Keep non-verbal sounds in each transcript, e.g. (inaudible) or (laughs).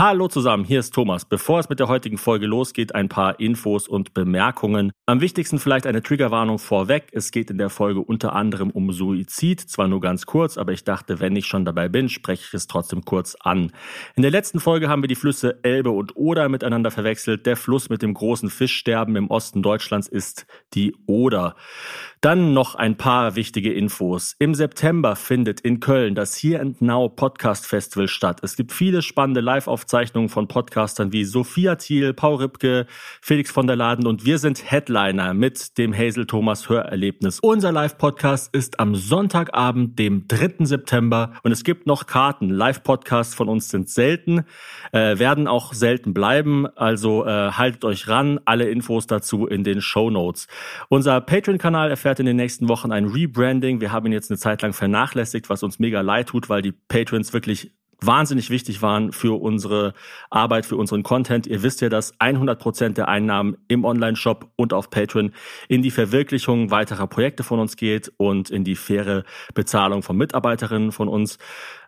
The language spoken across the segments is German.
Hallo zusammen, hier ist Thomas. Bevor es mit der heutigen Folge losgeht, ein paar Infos und Bemerkungen. Am wichtigsten vielleicht eine Triggerwarnung vorweg. Es geht in der Folge unter anderem um Suizid, zwar nur ganz kurz, aber ich dachte, wenn ich schon dabei bin, spreche ich es trotzdem kurz an. In der letzten Folge haben wir die Flüsse Elbe und Oder miteinander verwechselt. Der Fluss mit dem großen Fischsterben im Osten Deutschlands ist die Oder. Dann noch ein paar wichtige Infos. Im September findet in Köln das Here and Now Podcast Festival statt. Es gibt viele spannende Live-Aufzeichnungen von Podcastern wie Sophia Thiel, Paul Ripke, Felix von der Laden und wir sind Headliner mit dem Hazel Thomas Hörerlebnis. Unser Live-Podcast ist am Sonntagabend, dem 3. September und es gibt noch Karten. Live-Podcasts von uns sind selten, äh, werden auch selten bleiben, also äh, haltet euch ran. Alle Infos dazu in den Show Notes. Unser Patreon-Kanal erfährt in den nächsten Wochen ein Rebranding. Wir haben ihn jetzt eine Zeit lang vernachlässigt, was uns mega leid tut, weil die Patrons wirklich wahnsinnig wichtig waren für unsere Arbeit, für unseren Content. Ihr wisst ja, dass 100 Prozent der Einnahmen im Online-Shop und auf Patreon in die Verwirklichung weiterer Projekte von uns geht und in die faire Bezahlung von Mitarbeiterinnen von uns.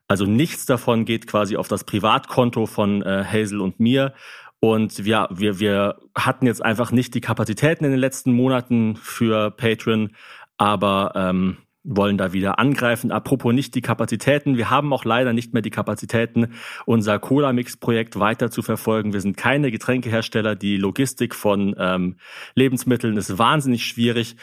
Also nichts davon geht quasi auf das Privatkonto von äh, Hazel und mir. Und ja, wir, wir hatten jetzt einfach nicht die Kapazitäten in den letzten Monaten für Patreon, aber ähm, wollen da wieder angreifen. Apropos nicht die Kapazitäten. Wir haben auch leider nicht mehr die Kapazitäten, unser Cola-Mix-Projekt weiter zu verfolgen. Wir sind keine Getränkehersteller. Die Logistik von ähm, Lebensmitteln ist wahnsinnig schwierig.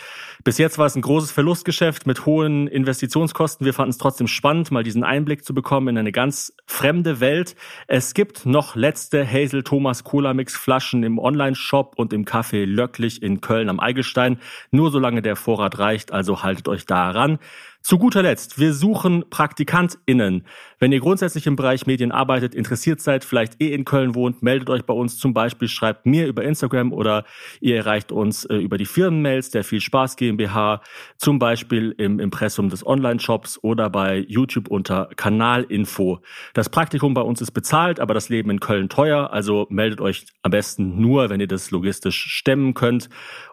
Bis jetzt war es ein großes Verlustgeschäft mit hohen Investitionskosten. Wir fanden es trotzdem spannend, mal diesen Einblick zu bekommen in eine ganz fremde Welt. Es gibt noch letzte Hazel Thomas Cola-Mix-Flaschen im Online-Shop und im Café Löcklich in Köln am Eigelstein. Nur solange der Vorrat reicht, also haltet euch daran an. Zu guter Letzt, wir suchen PraktikantInnen. Wenn ihr grundsätzlich im Bereich Medien arbeitet, interessiert seid, vielleicht eh in Köln wohnt, meldet euch bei uns zum Beispiel, schreibt mir über Instagram oder ihr erreicht uns äh, über die Firmenmails der Viel Spaß GmbH, zum Beispiel im Impressum des Online-Shops oder bei YouTube unter Kanalinfo. Das Praktikum bei uns ist bezahlt, aber das Leben in Köln teuer, also meldet euch am besten nur, wenn ihr das logistisch stemmen könnt.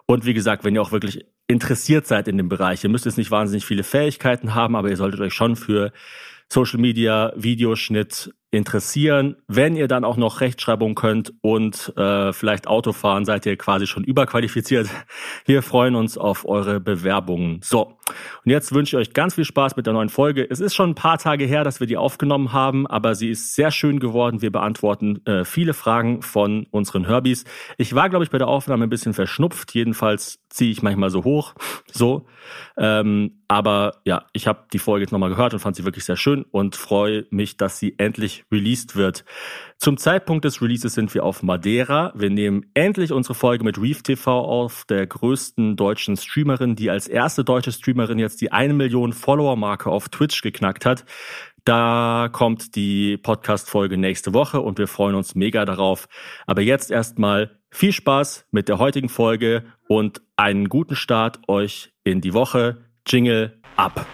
Und wie gesagt, wenn ihr auch wirklich interessiert seid in dem Bereich. Ihr müsst jetzt nicht wahnsinnig viele Fähigkeiten haben, aber ihr solltet euch schon für Social Media, Videoschnitt interessieren. Wenn ihr dann auch noch Rechtschreibung könnt und äh, vielleicht Autofahren, seid ihr quasi schon überqualifiziert. Wir freuen uns auf eure Bewerbungen. So, und jetzt wünsche ich euch ganz viel Spaß mit der neuen Folge. Es ist schon ein paar Tage her, dass wir die aufgenommen haben, aber sie ist sehr schön geworden. Wir beantworten äh, viele Fragen von unseren Herbys. Ich war, glaube ich, bei der Aufnahme ein bisschen verschnupft. Jedenfalls ziehe ich manchmal so hoch. So. Ähm, aber ja, ich habe die Folge jetzt nochmal gehört und fand sie wirklich sehr schön und freue mich, dass sie endlich released wird. Zum Zeitpunkt des Releases sind wir auf Madeira. Wir nehmen endlich unsere Folge mit Reef TV auf, der größten deutschen Streamerin, die als erste deutsche Streamerin jetzt die eine Million Follower-Marke auf Twitch geknackt hat. Da kommt die Podcast-Folge nächste Woche und wir freuen uns mega darauf. Aber jetzt erstmal viel Spaß mit der heutigen Folge und einen guten Start euch in die Woche. Jingle ab!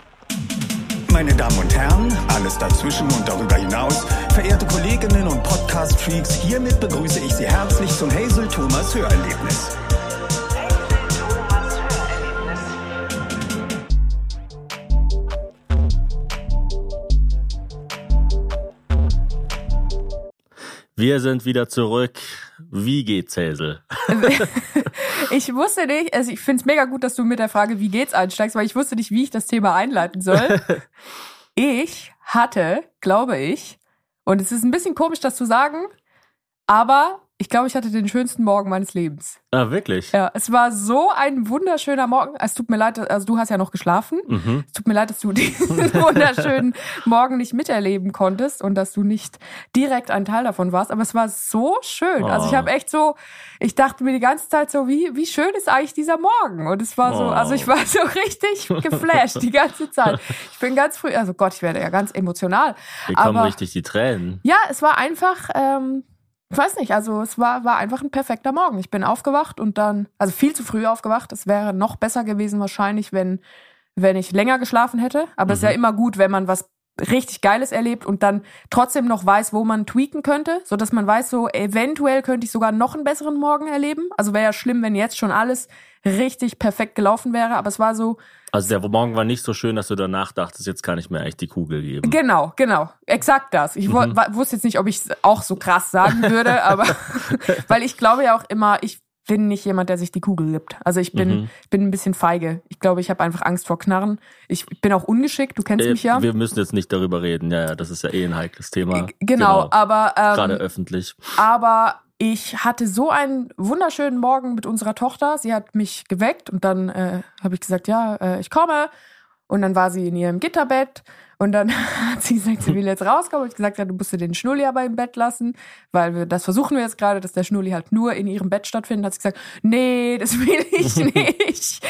Meine Damen und Herren, alles dazwischen und darüber hinaus, verehrte Kolleginnen und Podcast-Freaks, hiermit begrüße ich Sie herzlich zum Hazel Thomas Hörerlebnis. Wir sind wieder zurück. Wie geht's, Hazel? (laughs) ich wusste nicht, also ich finde es mega gut, dass du mit der Frage, wie geht's einsteigst, weil ich wusste nicht, wie ich das Thema einleiten soll. (laughs) ich hatte, glaube ich, und es ist ein bisschen komisch, das zu sagen, aber ich glaube, ich hatte den schönsten Morgen meines Lebens. Ah, wirklich? Ja, es war so ein wunderschöner Morgen. Es tut mir leid, also du hast ja noch geschlafen. Mhm. Es tut mir leid, dass du (laughs) diesen wunderschönen Morgen nicht miterleben konntest und dass du nicht direkt ein Teil davon warst. Aber es war so schön. Oh. Also ich oh. habe echt so, ich dachte mir die ganze Zeit so, wie, wie schön ist eigentlich dieser Morgen? Und es war so, oh. also ich war so (laughs) richtig geflasht die ganze Zeit. Ich bin ganz früh, also Gott, ich werde ja ganz emotional. Hier kommen richtig die Tränen. Ja, es war einfach, ähm, ich weiß nicht, also es war, war einfach ein perfekter Morgen. Ich bin aufgewacht und dann, also viel zu früh aufgewacht. Es wäre noch besser gewesen wahrscheinlich, wenn, wenn ich länger geschlafen hätte. Aber es mhm. ist ja mhm. immer gut, wenn man was richtig Geiles erlebt und dann trotzdem noch weiß, wo man tweaken könnte, so dass man weiß, so eventuell könnte ich sogar noch einen besseren Morgen erleben. Also wäre ja schlimm, wenn jetzt schon alles richtig perfekt gelaufen wäre, aber es war so. Also der Morgen war nicht so schön, dass du danach dachtest, jetzt kann ich mir echt die Kugel geben. Genau, genau, exakt das. Ich mhm. wusste jetzt nicht, ob ich es auch so krass sagen würde, (laughs) aber (laughs) weil ich glaube ja auch immer, ich bin nicht jemand, der sich die Kugel gibt. Also ich bin, mhm. bin ein bisschen feige. Ich glaube, ich habe einfach Angst vor Knarren. Ich bin auch ungeschickt, du kennst äh, mich ja. Wir müssen jetzt nicht darüber reden, ja, ja, das ist ja eh ein heikles Thema. Genau, genau. aber ähm, gerade öffentlich. Aber ich hatte so einen wunderschönen Morgen mit unserer Tochter. Sie hat mich geweckt und dann äh, habe ich gesagt, ja, äh, ich komme. Und dann war sie in ihrem Gitterbett und dann (laughs) hat sie gesagt, sie will jetzt rauskommen. Und ich gesagt, ja, du musst den Schnulli aber im Bett lassen, weil wir das versuchen wir jetzt gerade, dass der Schnulli halt nur in ihrem Bett stattfindet. Hat sie gesagt, nee, das will (laughs) ich nicht.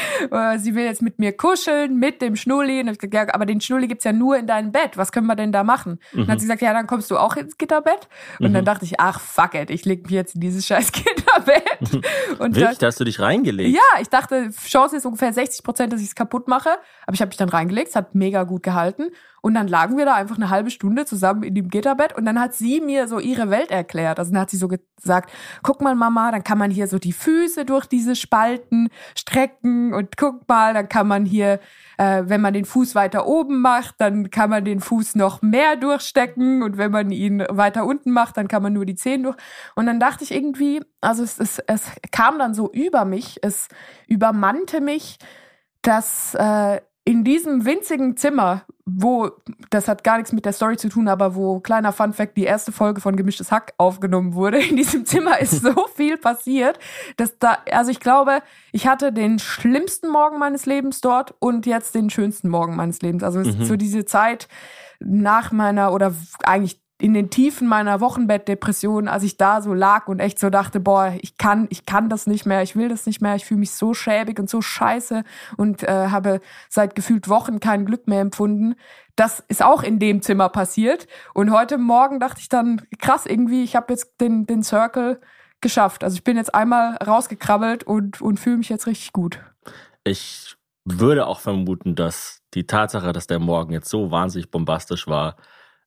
sie will jetzt mit mir kuscheln, mit dem Schnulli. Und ich gesagt, ja, aber den Schnulli gibt's ja nur in deinem Bett. Was können wir denn da machen? Mhm. Und dann hat sie gesagt, ja, dann kommst du auch ins Gitterbett. Und mhm. dann dachte ich, ach, fuck it, ich leg mich jetzt in dieses scheiß (laughs) Gitterbett. Und Wirklich, da hast du dich reingelegt? Ja, ich dachte, Chance ist ungefähr 60 Prozent, dass ich es kaputt mache. Aber ich habe mich dann reingelegt, es hat mega gut gehalten. Und dann lagen wir da einfach eine halbe Stunde zusammen in dem Gitterbett und dann hat sie mir so ihre Welt erklärt. Also dann hat sie so gesagt, guck mal Mama, dann kann man hier so die Füße durch diese Spalten strecken und guck mal, dann kann man hier, äh, wenn man den Fuß weiter oben macht, dann kann man den Fuß noch mehr durchstecken und wenn man ihn weiter unten macht, dann kann man nur die Zehen durch. Und dann dachte ich irgendwie, also es, es, es kam dann so über mich, es übermannte mich, dass äh, in diesem winzigen Zimmer, wo, das hat gar nichts mit der Story zu tun, aber wo, kleiner Fun Fact, die erste Folge von Gemischtes Hack aufgenommen wurde, in diesem (laughs) Zimmer ist so viel passiert, dass da, also ich glaube, ich hatte den schlimmsten Morgen meines Lebens dort und jetzt den schönsten Morgen meines Lebens. Also es mhm. ist so diese Zeit nach meiner oder eigentlich in den Tiefen meiner Wochenbettdepression, als ich da so lag und echt so dachte, boah, ich kann, ich kann das nicht mehr, ich will das nicht mehr, ich fühle mich so schäbig und so scheiße und äh, habe seit gefühlt Wochen kein Glück mehr empfunden. Das ist auch in dem Zimmer passiert. Und heute Morgen dachte ich dann, krass, irgendwie, ich habe jetzt den, den Circle geschafft. Also ich bin jetzt einmal rausgekrabbelt und, und fühle mich jetzt richtig gut. Ich würde auch vermuten, dass die Tatsache, dass der Morgen jetzt so wahnsinnig bombastisch war,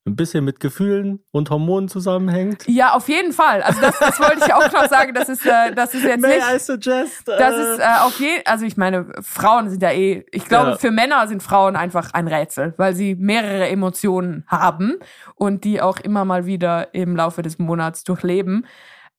ein bisschen mit Gefühlen und Hormonen zusammenhängt? Ja, auf jeden Fall. Also das, das wollte ich auch noch sagen. Das ist, äh, das ist jetzt May nicht. I suggest, äh, das ist äh, auf jeden. Also ich meine, Frauen sind ja eh. Ich glaube, ja. für Männer sind Frauen einfach ein Rätsel, weil sie mehrere Emotionen haben und die auch immer mal wieder im Laufe des Monats durchleben.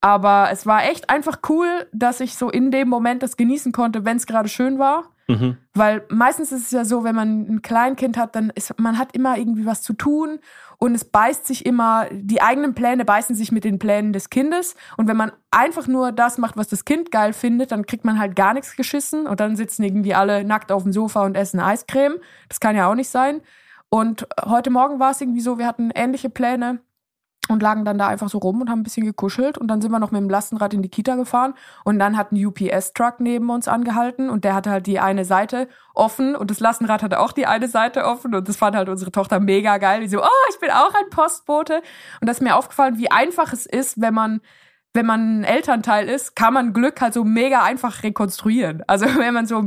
Aber es war echt einfach cool, dass ich so in dem Moment das genießen konnte, wenn es gerade schön war. Mhm. Weil meistens ist es ja so, wenn man ein Kleinkind hat, dann ist man hat immer irgendwie was zu tun und es beißt sich immer, die eigenen Pläne beißen sich mit den Plänen des Kindes. Und wenn man einfach nur das macht, was das Kind geil findet, dann kriegt man halt gar nichts geschissen und dann sitzen irgendwie alle nackt auf dem Sofa und essen Eiscreme. Das kann ja auch nicht sein. Und heute Morgen war es irgendwie so, wir hatten ähnliche Pläne und lagen dann da einfach so rum und haben ein bisschen gekuschelt. Und dann sind wir noch mit dem Lastenrad in die Kita gefahren. Und dann hat ein UPS-Truck neben uns angehalten. Und der hatte halt die eine Seite offen. Und das Lastenrad hatte auch die eine Seite offen. Und das fand halt unsere Tochter mega geil. Die so, oh, ich bin auch ein Postbote. Und das ist mir aufgefallen, wie einfach es ist, wenn man wenn man ein Elternteil ist, kann man Glück halt so mega einfach rekonstruieren. Also (laughs) wenn man so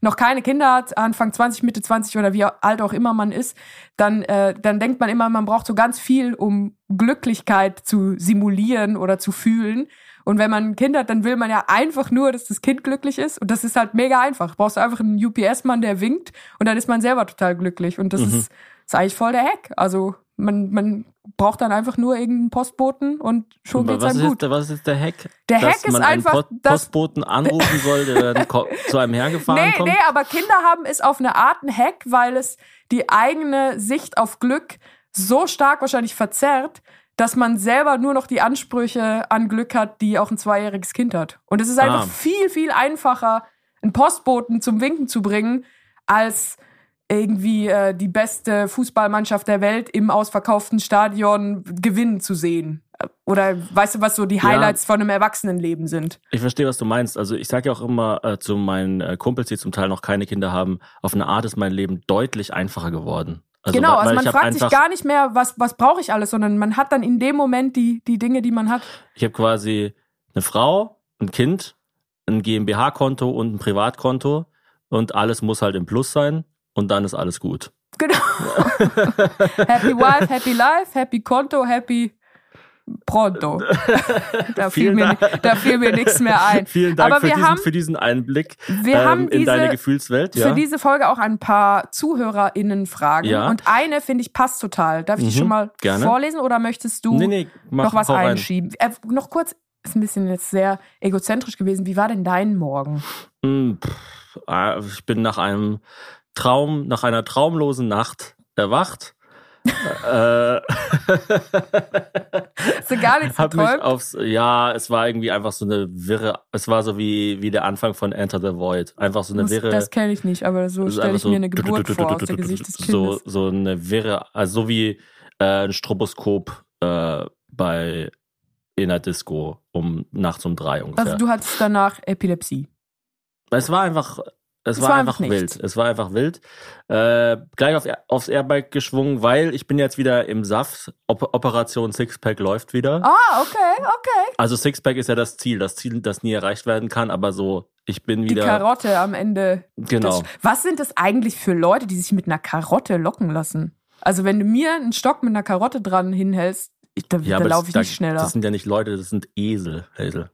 noch keine Kinder hat, Anfang 20, Mitte 20 oder wie alt auch immer man ist, dann, äh, dann denkt man immer, man braucht so ganz viel, um Glücklichkeit zu simulieren oder zu fühlen. Und wenn man ein Kind hat, dann will man ja einfach nur, dass das Kind glücklich ist. Und das ist halt mega einfach. Brauchst du einfach einen UPS-Mann, der winkt und dann ist man selber total glücklich. Und das mhm. ist, ist eigentlich voll der Hack. Also man, man braucht dann einfach nur irgendeinen Postboten und schon geht's einem gut. Ist, was ist der Hack? Der Dass Hack ist einfach, Post Postboten anrufen soll, der dann (laughs) zu einem hergefahren nee, kommt. Nee, aber Kinder haben es auf eine Art ein Hack, weil es die eigene Sicht auf Glück so stark wahrscheinlich verzerrt, dass man selber nur noch die Ansprüche an Glück hat, die auch ein zweijähriges Kind hat. Und es ist einfach ah. viel, viel einfacher, einen Postboten zum Winken zu bringen, als irgendwie äh, die beste Fußballmannschaft der Welt im ausverkauften Stadion gewinnen zu sehen. Oder weißt du, was so die Highlights ja, von einem Erwachsenenleben sind? Ich verstehe, was du meinst. Also ich sage ja auch immer äh, zu meinen äh, Kumpels, die zum Teil noch keine Kinder haben, auf eine Art ist mein Leben deutlich einfacher geworden. Also, genau, also man fragt sich gar nicht mehr, was, was brauche ich alles, sondern man hat dann in dem Moment die, die Dinge, die man hat. Ich habe quasi eine Frau, ein Kind, ein GmbH-Konto und ein Privatkonto und alles muss halt im Plus sein und dann ist alles gut. Genau. happy Wife, Happy Life, Happy Konto, Happy Pronto. (laughs) da, fiel mir, da fiel mir nichts mehr ein. (laughs) Vielen Dank Aber für, wir diesen, haben, für diesen Einblick wir ähm, haben in diese, deine Gefühlswelt. Ja? für diese Folge auch ein paar ZuhörerInnen-Fragen. Ja. Und eine, finde ich, passt total. Darf ich die Mhm, schon mal gerne. vorlesen oder möchtest du nee, nee, mach, noch was einschieben? Äh, noch kurz, ist ein bisschen jetzt sehr egozentrisch gewesen. Wie war denn dein Morgen? Hm, ah, Ich bin nach einem Traum, nach einer traumlosen Nacht erwacht. (laughs) äh, Hast du gar nichts hab mich geträumt? aufs, ja, es war irgendwie einfach so eine wirre, es war so wie, wie der Anfang von Enter the Void. Einfach so eine Das, wirre. das kenne ich nicht, aber so stelle ich so mir eine Geburt vor aus der Gesicht des (laughs) So, Kindes. so eine wirre, also so wie äh, ein Stroboskop äh, bei in der Disco um nachts um drei ungefähr. Also du hattest danach Epilepsie. Es war einfach, es, war, war einfach nichts. wild. Es war einfach wild. Äh, gleich auf, aufs Airbike geschwungen, weil ich bin jetzt wieder im Saft. Op Operation Sixpack läuft wieder. Ah, okay, okay. Also Sixpack ist ja das Ziel, das Ziel, das nie erreicht werden kann, aber so, ich bin Die wieder. Karotte am Ende. Genau. Des, was sind das eigentlich für Leute, die sich mit einer Karotte locken lassen? Also wenn du mir einen Stock mit einer Karotte dran hinhältst, ich, da, Ja, da laufe das, ich da, nicht schneller. das sind ja nicht Leute, das sind Esel, Hazel.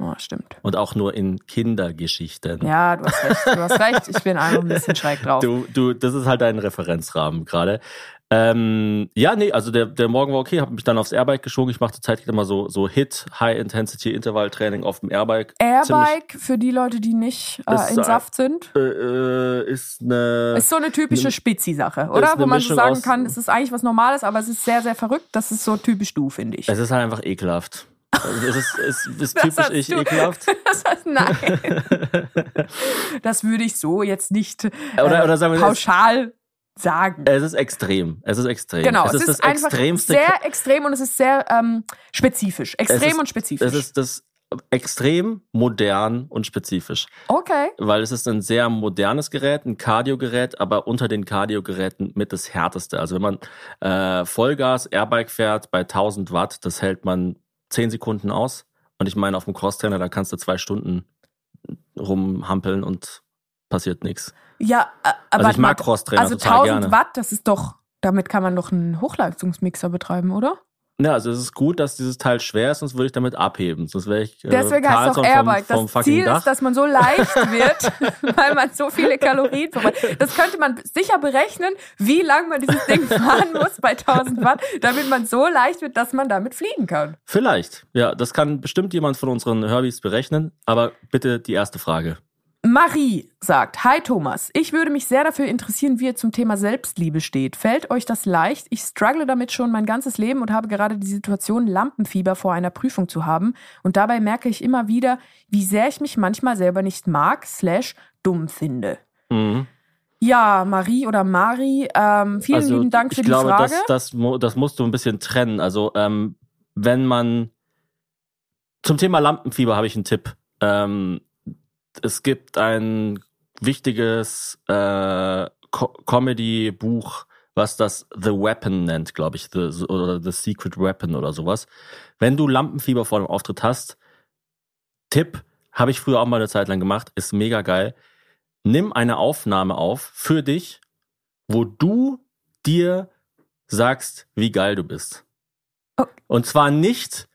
Oh, stimmt. Und auch nur in Kindergeschichten. Ja, du hast recht. Du hast recht. Ich bin einfach ein bisschen schräg drauf. Du, du, das ist halt dein Referenzrahmen gerade. Ähm, ja, nee, also der, der Morgen war okay, habe mich dann aufs Airbike geschwungen. Ich mache zurzeit immer so, so Hit, High-Intensity-Intervall-Training auf dem Airbike. Airbike für die Leute, die nicht äh, in Saft sind. Äh, äh, ist eine. Ist so eine typische Spitzi-Sache, oder? Wo man so Mischung sagen aus- kann, es ist eigentlich was Normales, aber es ist sehr, sehr verrückt. Das ist so typisch du, finde ich. es ist halt einfach ekelhaft. Also es ist, es ist Das typisch ich du- ekelhaft. (laughs) Das heißt, nein. das würde ich so jetzt nicht äh, Oder- oder sagen wir, es- pauschal sagen. Es ist extrem. Es ist extrem. Genau, es ist, das einfach extremste. sehr extrem und es ist sehr ähm, spezifisch. Extrem ist- und spezifisch. es ist das extrem modern und spezifisch. okay. Weil es ist ein sehr modernes Gerät, ein Cardio-Gerät, aber unter den Cardio-Geräten mit das härteste. Also wenn man äh, Vollgas Airbike fährt bei 1000 Watt, das hält man 10 Sekunden aus. Und ich meine, auf dem Crosstrainer, da kannst du zwei Stunden rumhampeln und passiert nichts. Ja, äh, aber Also ich mag Crosstrainer Also total 1000 gerne. Watt, das ist doch, damit kann man doch einen Hochleistungsmixer betreiben, oder? Ja, also es ist gut, dass dieses Teil schwer ist, sonst würde ich damit abheben. Sonst wäre ich äh, Deswegen heißt es auch Airbike. vom, vom das Ziel Dach. ist, dass man so leicht (laughs) wird, (laughs) weil man so viele Kalorien verbrennt. Das könnte man sicher berechnen, wie lange man dieses Ding (laughs) fahren muss bei 1000 Watt, damit man so leicht wird, dass man damit fliegen kann. Vielleicht. Ja, das kann bestimmt jemand von unseren Herbys berechnen. Aber bitte die erste Frage. Marie sagt, Hi Thomas, ich würde mich sehr dafür interessieren, wie ihr zum Thema Selbstliebe steht. Fällt euch das leicht? Ich struggle damit schon mein ganzes Leben und habe gerade die Situation, Lampenfieber vor einer Prüfung zu haben. Und dabei merke ich immer wieder, wie sehr ich mich manchmal selber nicht mag, slash dumm finde. Mhm. Ja, Marie oder Mari, ähm, vielen lieben Dank für ich die glaube, Frage. Das, das, mu- das musst du ein bisschen trennen. Also, ähm, wenn man zum Thema Lampenfieber habe ich einen Tipp. Ähm, es gibt ein wichtiges äh, Co Comedy-Buch, was das The Weapon nennt, glaube ich, the, oder The Secret Weapon oder sowas. Wenn du Lampenfieber vor einem Auftritt hast, Tipp, habe ich früher auch mal eine Zeit lang gemacht, ist mega geil. Nimm eine Aufnahme auf für dich, wo du dir sagst, wie geil du bist. Oh. Und zwar nicht,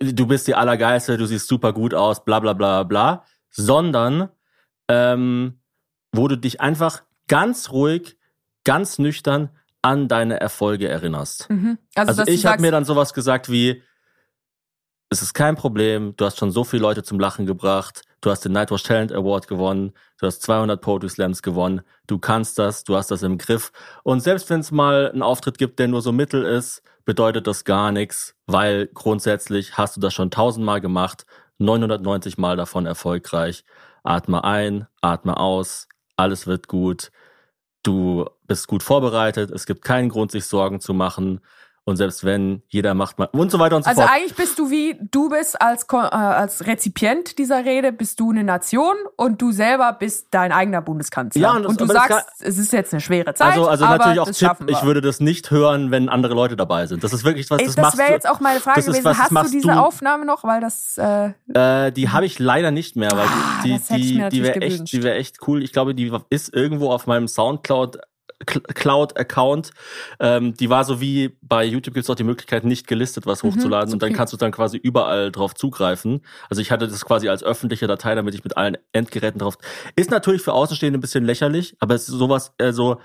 du bist die Allergeilste, du siehst super gut aus, bla bla bla bla, sondern ähm, wo du dich einfach ganz ruhig, ganz nüchtern an deine Erfolge erinnerst. Mhm. Also, Also ich habe mir dann sowas gesagt wie, es ist kein Problem, du hast schon so viele Leute zum Lachen gebracht, du hast den Nightwatch Talent Award gewonnen, du hast 200 Poetry Slams gewonnen, du kannst das, du hast das im Griff. Und selbst wenn es mal einen Auftritt gibt, der nur so mittel ist, bedeutet das gar nichts, weil grundsätzlich hast du das schon tausendmal gemacht, 990 Mal davon erfolgreich. Atme ein, atme aus, alles wird gut. Du bist gut vorbereitet, es gibt keinen Grund, sich Sorgen zu machen. Und selbst wenn, jeder macht mal und so weiter und so Also fort. eigentlich bist du wie, du bist als, äh, als Rezipient dieser Rede, bist du eine Nation und du selber bist dein eigener Bundeskanzler. Ja, und das- du aber das sagst, es ist jetzt eine schwere Zeit, Also, also natürlich auch Tipp, ich würde das nicht hören, wenn andere Leute dabei sind. Das ist wirklich was, Ey, das, das wäre jetzt auch meine Frage gewesen. was, Hast du diese du. Aufnahme noch? Weil das, äh, Äh, die habe ich leider nicht mehr, weil Ah, die, ich die, die natürlich wäre echt, die wäre echt cool. Ich glaube, die ist irgendwo auf meinem Soundcloud Cloud-Account. Ähm, die war so wie bei YouTube gibt es auch die Möglichkeit, nicht gelistet was mhm, hochzuladen mhm, und dann kannst du dann quasi überall drauf zugreifen. Also ich hatte das quasi als öffentliche Datei, damit ich mit allen Endgeräten drauf. Ist natürlich für Außenstehende ein bisschen lächerlich, aber es ist sowas, äh, so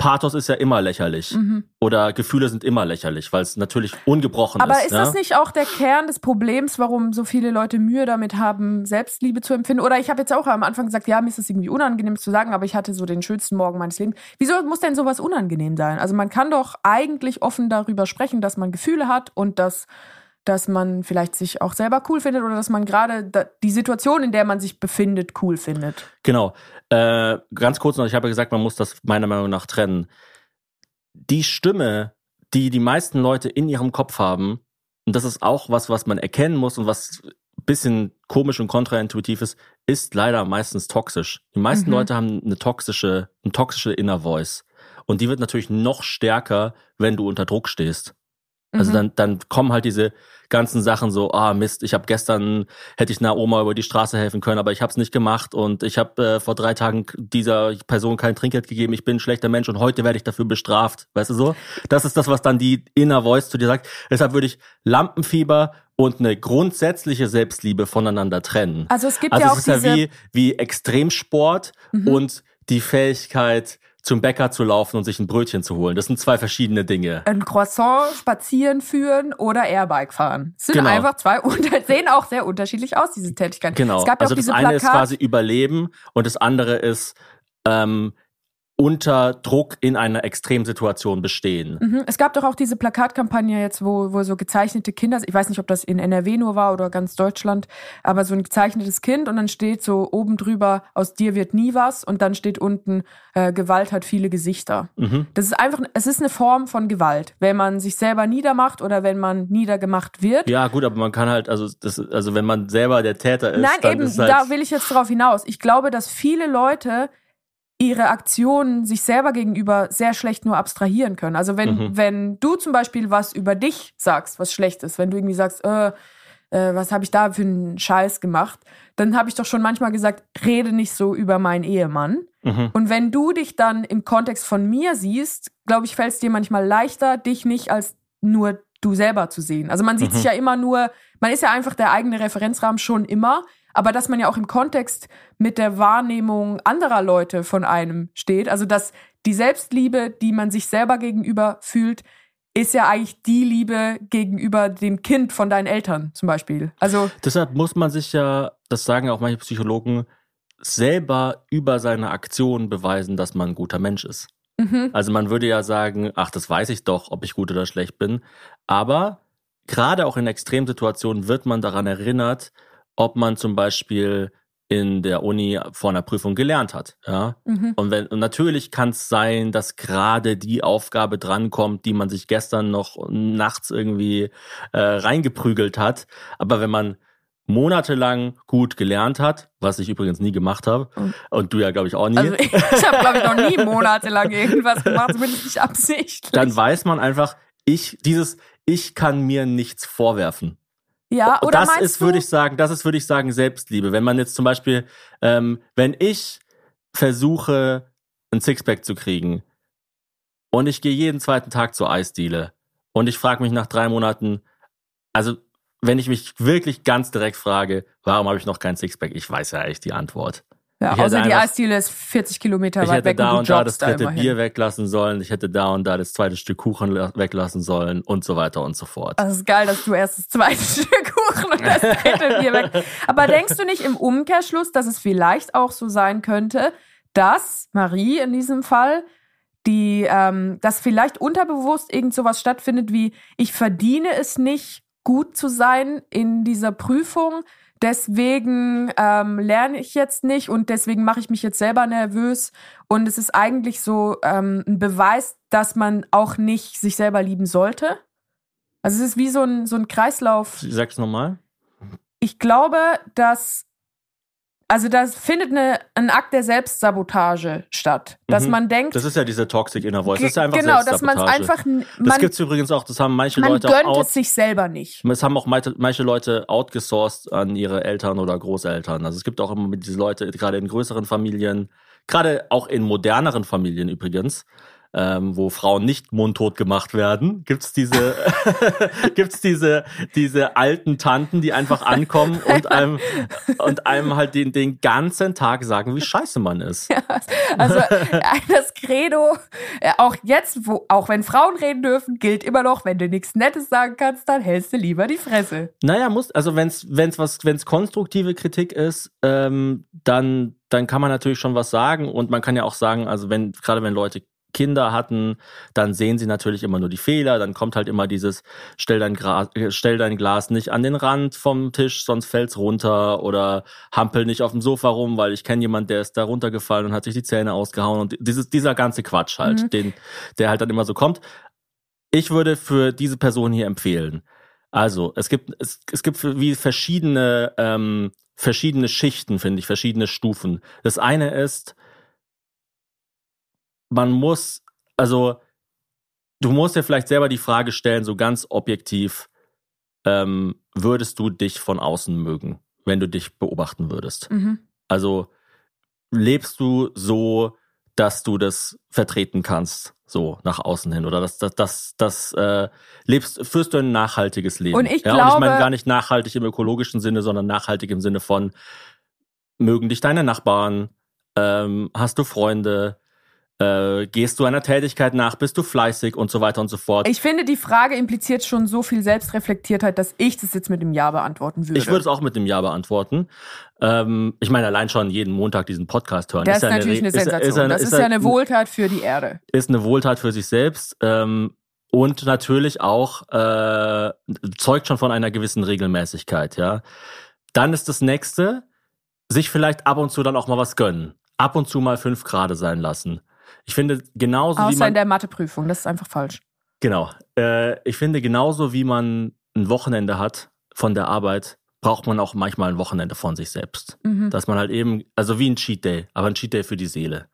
Pathos ist ja immer lächerlich. Mhm. Oder Gefühle sind immer lächerlich, weil es natürlich ungebrochen Aber ist. Aber ist ja? das nicht auch der Kern des Problems, warum so viele Leute Mühe damit haben, Selbstliebe zu empfinden? Oder ich habe jetzt auch am Anfang gesagt, ja, mir ist das irgendwie unangenehm zu sagen, aber ich hatte so den schönsten Morgen meines Lebens. Wieso muss denn sowas unangenehm sein? Also man kann doch eigentlich offen darüber sprechen, dass man Gefühle hat und dass dass man vielleicht sich auch selber cool findet oder dass man gerade die Situation, in der man sich befindet, cool findet. Genau. Äh, ganz kurz noch, ich habe ja gesagt, man muss das meiner Meinung nach trennen. Die Stimme, die die meisten Leute in ihrem Kopf haben, und das ist auch was, was man erkennen muss und was ein bisschen komisch und kontraintuitiv ist, ist leider meistens toxisch. Die meisten mhm. Leute haben eine toxische, eine toxische Inner Voice. Und die wird natürlich noch stärker, wenn du unter Druck stehst. Also mhm. dann, dann kommen halt diese ganzen Sachen so, ah Mist, ich habe gestern, hätte ich einer Oma über die Straße helfen können, aber ich habe es nicht gemacht und ich habe äh, vor drei Tagen dieser Person kein Trinkgeld gegeben, ich bin ein schlechter Mensch und heute werde ich dafür bestraft. Weißt du so? Das ist das, was dann die Inner Voice zu dir sagt. Deshalb würde ich Lampenfieber und eine grundsätzliche Selbstliebe voneinander trennen. Also es gibt also ja auch es ist ja wie, wie Extremsport mhm. und die Fähigkeit, zum Bäcker zu laufen und sich ein Brötchen zu holen. Das sind zwei verschiedene Dinge. Ein Croissant spazieren führen oder Airbike fahren. Das sind genau. einfach zwei, (laughs) sehen auch sehr unterschiedlich aus, diese Tätigkeiten. Genau. Es gab also das eine Plakat ist quasi Überleben und das andere ist ähm, unter Druck in einer Extremsituation bestehen. Mhm. Es gab doch auch diese Plakatkampagne jetzt, wo, wo so gezeichnete Kinder, ich weiß nicht, ob das in NRW nur war oder ganz Deutschland, aber so ein gezeichnetes Kind und dann steht so oben drüber, aus dir wird nie was und dann steht unten, äh, Gewalt hat viele Gesichter. Mhm. Das ist einfach, es ist eine Form von Gewalt, wenn man sich selber niedermacht oder wenn man niedergemacht wird. Ja gut, aber man kann halt, also, das, also wenn man selber der Täter ist. Nein, eben, halt da will ich jetzt drauf hinaus. Ich glaube, dass viele Leute ihre Aktionen sich selber gegenüber sehr schlecht nur abstrahieren können. Also wenn, mhm. wenn du zum Beispiel was über dich sagst, was schlecht ist, wenn du irgendwie sagst, äh, äh, was habe ich da für einen Scheiß gemacht, dann habe ich doch schon manchmal gesagt, rede nicht so über meinen Ehemann. Mhm. Und wenn du dich dann im Kontext von mir siehst, glaube ich, fällt es dir manchmal leichter, dich nicht als nur du selber zu sehen. Also man sieht mhm. sich ja immer nur, man ist ja einfach der eigene Referenzrahmen schon immer, aber dass man ja auch im Kontext mit der Wahrnehmung anderer Leute von einem steht. Also dass die Selbstliebe, die man sich selber gegenüber fühlt, ist ja eigentlich die Liebe gegenüber dem Kind von deinen Eltern zum Beispiel. Also deshalb muss man sich ja, das sagen auch manche Psychologen, selber über seine Aktionen beweisen, dass man ein guter Mensch ist. Mhm. Also man würde ja sagen, ach, das weiß ich doch, ob ich gut oder schlecht bin. Aber gerade auch in Extremsituationen wird man daran erinnert, ob man zum Beispiel in der Uni vor einer Prüfung gelernt hat. Ja? Mhm. Und, wenn, und natürlich kann es sein, dass gerade die Aufgabe drankommt, die man sich gestern noch nachts irgendwie äh, reingeprügelt hat. Aber wenn man monatelang gut gelernt hat, was ich übrigens nie gemacht habe mhm. und du ja glaube ich auch nie. Also (laughs) ich, habe glaube ich noch nie monatelang irgendwas gemacht, zumindest nicht (laughs) absichtlich. Dann weiß man einfach, ich dieses ich kann mir nichts vorwerfen. Ja, oder das ist, würde ich sagen, das ist, würde ich sagen, Selbstliebe. Wenn man jetzt zum Beispiel, ähm, wenn ich versuche, ein Sixpack zu kriegen und ich gehe jeden zweiten Tag zur Eisdiele und ich frage mich nach drei Monaten, also wenn ich mich wirklich ganz direkt frage, warum habe ich noch kein Sixpack? Ich weiß ja echt die Antwort. Ja, ich außer die Eisdiele ist 40 Kilometer weit weg. Ich hätte da und, und da das dritte da Bier weglassen sollen. Ich hätte da und da das zweite Stück Kuchen weglassen sollen und so weiter und so fort. Das ist geil, dass du erst das zweite (laughs) Stück Kuchen und das dritte Bier weg. Aber denkst du nicht im Umkehrschluss, dass es vielleicht auch so sein könnte, dass Marie in diesem Fall die, ähm, dass vielleicht unterbewusst irgend sowas stattfindet wie ich verdiene es nicht gut zu sein in dieser Prüfung, deswegen ähm, lerne ich jetzt nicht und deswegen mache ich mich jetzt selber nervös. Und es ist eigentlich so ähm, ein Beweis, dass man auch nicht sich selber lieben sollte. Also es ist wie so ein, so ein Kreislauf. Sag's nochmal. Ich glaube, dass also da findet eine, ein Akt der Selbstsabotage statt, dass mhm. man denkt. Das ist ja diese Toxic Inner Voice. Das ist ja einfach genau, dass man es einfach. Man, das gibt's übrigens auch. Das haben manche man Leute gönnt auch. es sich selber nicht. Das haben auch manche Leute outgesourced an ihre Eltern oder Großeltern. Also es gibt auch immer diese Leute, gerade in größeren Familien, gerade auch in moderneren Familien übrigens, ähm, wo Frauen nicht mundtot gemacht werden, gibt's diese, (laughs) gibt's diese, diese alten Tanten, die einfach ankommen und einem, und einem halt den, den ganzen Tag sagen, wie scheiße man ist. Ja, also das Credo, äh, auch jetzt, wo, auch wenn Frauen reden dürfen, gilt immer noch, wenn du nichts Nettes sagen kannst, dann hältst du lieber die Fresse. Naja, muss, also wenn's, wenn's was, wenn's konstruktive Kritik ist, ähm, dann, dann kann man natürlich schon was sagen und man kann ja auch sagen, also wenn, gerade wenn Leute Kinder hatten, dann sehen sie natürlich immer nur die Fehler, dann kommt halt immer dieses stell dein, Gras, stell dein Glas nicht an den Rand vom Tisch, sonst fällt's runter oder hampel nicht auf dem Sofa rum, weil ich kenne jemand, der ist da runtergefallen und hat sich die Zähne ausgehauen und dieses dieser ganze Quatsch halt, mhm. den der halt dann immer so kommt. Ich würde für diese Person hier empfehlen. Also, es gibt es, es gibt wie verschiedene ähm, verschiedene Schichten, finde ich, verschiedene Stufen. Das eine ist man muss, also du musst dir vielleicht selber die Frage stellen, so ganz objektiv, ähm, würdest du dich von außen mögen, wenn du dich beobachten würdest? Mhm. Also lebst du so, dass du das vertreten kannst, so nach außen hin oder dass das das das äh, lebst führst du ein nachhaltiges Leben. Und ich ja, glaube, und ich meine gar nicht nachhaltig im ökologischen Sinne, sondern nachhaltig im Sinne von mögen dich deine Nachbarn, ähm, hast du Freunde, äh, gehst du einer Tätigkeit nach, bist du fleißig und so weiter und so fort. Ich finde, die Frage impliziert schon so viel Selbstreflektiertheit, dass ich das jetzt mit dem Ja beantworten würde. Ich würde es auch mit dem Ja beantworten. Ähm, ich meine, allein schon jeden Montag diesen Podcast hören. Das ist, ist natürlich eine, eine Sensation. Ist, ist eine, das ist, ja eine Wohltat für die Erde. Ist eine Wohltat für sich selbst. Ähm, und natürlich auch äh, zeugt schon von einer gewissen Regelmäßigkeit, ja. Dann ist das nächste, sich vielleicht ab und zu dann auch mal was gönnen. Ab und zu mal fünf Grade sein lassen. Ich finde genauso Außer wie man, in der Matheprüfung, das ist einfach falsch. Genau. Äh, ich finde genauso wie man ein Wochenende hat von der Arbeit, braucht man auch manchmal ein Wochenende von sich selbst. Mhm. Dass man halt eben, also wie ein Cheat Day, aber ein Cheat Day für die Seele.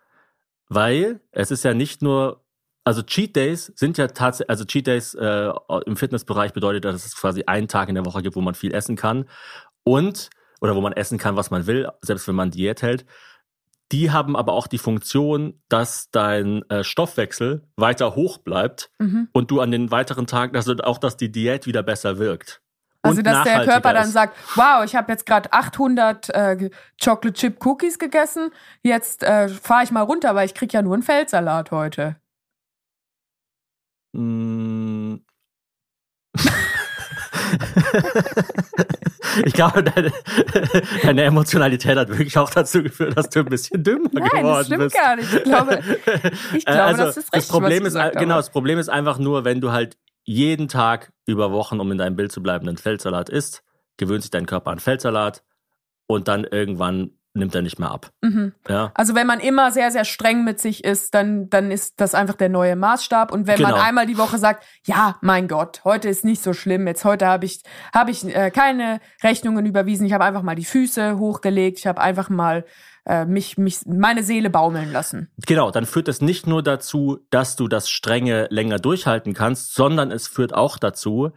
Weil es ist ja nicht nur, also Cheat Days sind ja tatsächlich, also Cheat Days äh, im Fitnessbereich bedeutet, dass es quasi einen Tag in der Woche gibt, wo man viel essen kann und oder wo man essen kann, was man will, selbst wenn man Diät hält. Die haben aber auch die Funktion, dass dein äh, Stoffwechsel weiter hoch bleibt mhm. und du an den weiteren Tagen, also auch, dass die Diät wieder besser wirkt. Also, dass der Körper dann ist. sagt, wow, ich habe jetzt gerade 800 äh, Chocolate Chip Cookies gegessen, jetzt äh, fahre ich mal runter, weil ich krieg ja nur einen Feldsalat heute. Mm. (laughs) ich glaube, deine, deine, Emotionalität hat wirklich auch dazu geführt, dass du ein bisschen dümmer Nein, geworden bist. das stimmt gar nicht. Ich glaube, ich glaube also, das ist richtig, das Problem ist, Genau, das Problem ist einfach nur, wenn du halt jeden Tag über Wochen, um in deinem Bild zu bleiben, einen Feldsalat isst, gewöhnt sich dein Körper an Feldsalat und dann irgendwann nimmt er nicht mehr ab. Mhm. Ja? Also wenn man immer sehr, sehr streng mit sich ist, dann, dann ist das einfach der neue Maßstab. Und wenn genau. man einmal die Woche sagt, ja, mein Gott, heute ist nicht so schlimm, jetzt heute habe ich, hab ich äh, keine Rechnungen überwiesen, ich habe einfach mal die Füße hochgelegt, ich habe einfach mal äh, mich, mich, meine Seele baumeln lassen. Genau, dann führt es nicht nur dazu, dass du das Strenge länger durchhalten kannst, sondern es führt auch dazu,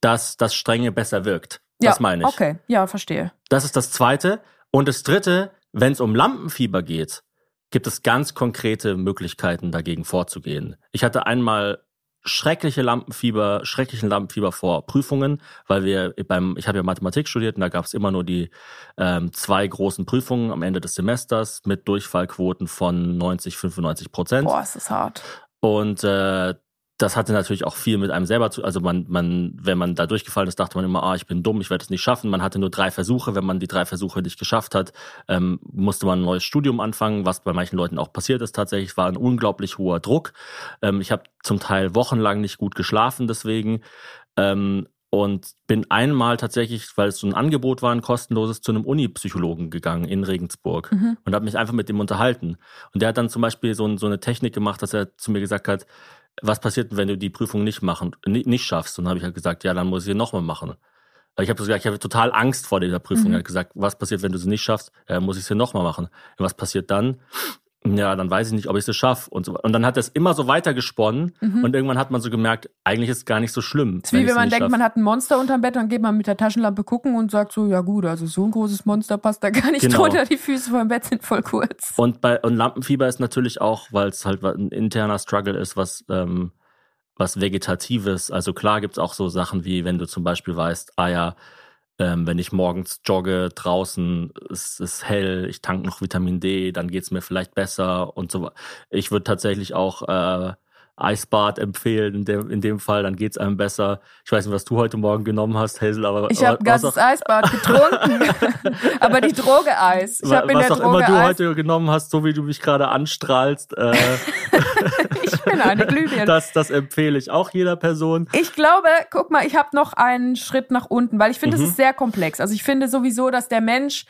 dass das Strenge besser wirkt. Das ja, meine ich. Okay, ja, verstehe. Das ist das Zweite. Und das Dritte, wenn es um Lampenfieber geht, gibt es ganz konkrete Möglichkeiten, dagegen vorzugehen. Ich hatte einmal schreckliche Lampenfieber, schrecklichen Lampenfieber vor Prüfungen, weil wir beim, ich habe ja Mathematik studiert und da gab es immer nur die ähm, zwei großen Prüfungen am Ende des Semesters mit Durchfallquoten von 90, 95 Prozent. Boah, ist das hart. Und äh, das hatte natürlich auch viel mit einem selber zu, also man, man, wenn man da durchgefallen ist, dachte man immer, ah, ich bin dumm, ich werde es nicht schaffen. Man hatte nur drei Versuche. Wenn man die drei Versuche nicht geschafft hat, ähm, musste man ein neues Studium anfangen, was bei manchen Leuten auch passiert ist. Tatsächlich war ein unglaublich hoher Druck. Ähm, ich habe zum Teil wochenlang nicht gut geschlafen, deswegen. Ähm, und bin einmal tatsächlich, weil es so ein Angebot war, ein kostenloses, zu einem Uni-Psychologen gegangen in Regensburg mhm. und habe mich einfach mit dem unterhalten. Und der hat dann zum Beispiel so, so eine Technik gemacht, dass er zu mir gesagt hat, was passiert, wenn du die Prüfung nicht machen, nicht schaffst? Und dann habe ich halt gesagt, ja, dann muss ich sie nochmal machen. Ich habe gesagt, ich habe total Angst vor dieser Prüfung. Mhm. Er hat gesagt, was passiert, wenn du sie nicht schaffst? Ja, muss ich sie nochmal machen. Ja, was passiert dann? Ja, dann weiß ich nicht, ob ich es schaffe und so. Und dann hat das immer so weitergesponnen mhm. und irgendwann hat man so gemerkt, eigentlich ist es gar nicht so schlimm. Es ist wie wenn man denkt, schaff. man hat ein Monster unterm Bett, dann geht man mit der Taschenlampe gucken und sagt so, ja gut, also so ein großes Monster passt da gar nicht genau. drunter, die Füße vom Bett sind voll kurz. Und bei und Lampenfieber ist natürlich auch, weil es halt ein interner Struggle ist, was ähm, was Vegetatives. Also klar gibt's auch so Sachen wie, wenn du zum Beispiel weißt, ah ja, ähm, wenn ich morgens jogge draußen, es ist hell, ich tank noch Vitamin D, dann geht's mir vielleicht besser und so. Ich würde tatsächlich auch äh, Eisbad empfehlen in dem, in dem Fall, dann geht's einem besser. Ich weiß nicht, was du heute Morgen genommen hast, Hazel, aber ich habe ganzes Eisbad getrunken, (laughs) aber die Droge Eis. Ich was der auch Droge immer du Eis. heute genommen hast, so wie du mich gerade anstrahlst. Äh, (laughs) (laughs) ich bin eine Glühbirne. Das, das empfehle ich auch jeder Person. Ich glaube, guck mal, ich habe noch einen Schritt nach unten, weil ich finde, mhm. es ist sehr komplex. Also ich finde sowieso, dass der Mensch